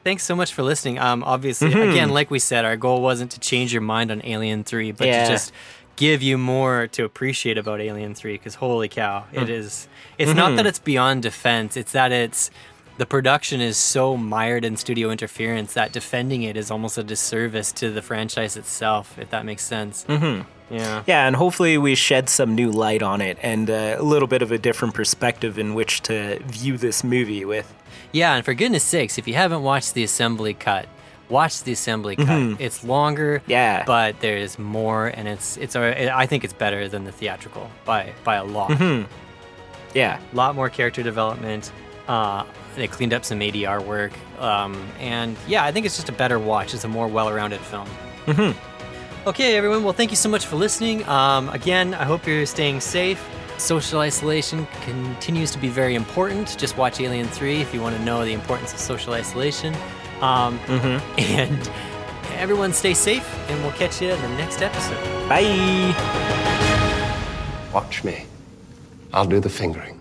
Thanks so much for listening. Um, obviously, Mhm. again, like we said, our goal wasn't to change your mind on Alien Three, but Yeah. to just give you more to appreciate about Alien Three. Because holy cow, it Mm. is. It's not Mhm. that it's beyond defense; it's that it's the production is so mired in studio interference that defending it is almost a disservice to the franchise itself. If that makes sense. hmm Yeah. Yeah, and hopefully we shed some new light on it and uh, a little bit of a different perspective in which to view this movie with. Yeah, and for goodness sakes, if you haven't watched the assembly cut, watch the assembly cut. Mhm. It's longer, Yeah. but there's more, and it's it's. I think it's better than the theatrical by by a lot. Mhm. Yeah, a lot more character development. Uh, they cleaned up some ADR work, um, and yeah, I think it's just a better watch. It's a more well-rounded film. hmm Okay, everyone. Well, thank you so much for listening. Um, again, I hope you're staying safe. Social isolation continues to be very important. Just watch Alien 3 if you want to know the importance of social isolation. Um, Mhm. And everyone stay safe, and we'll catch you in the next episode. Bye. Watch me. I'll do the fingering.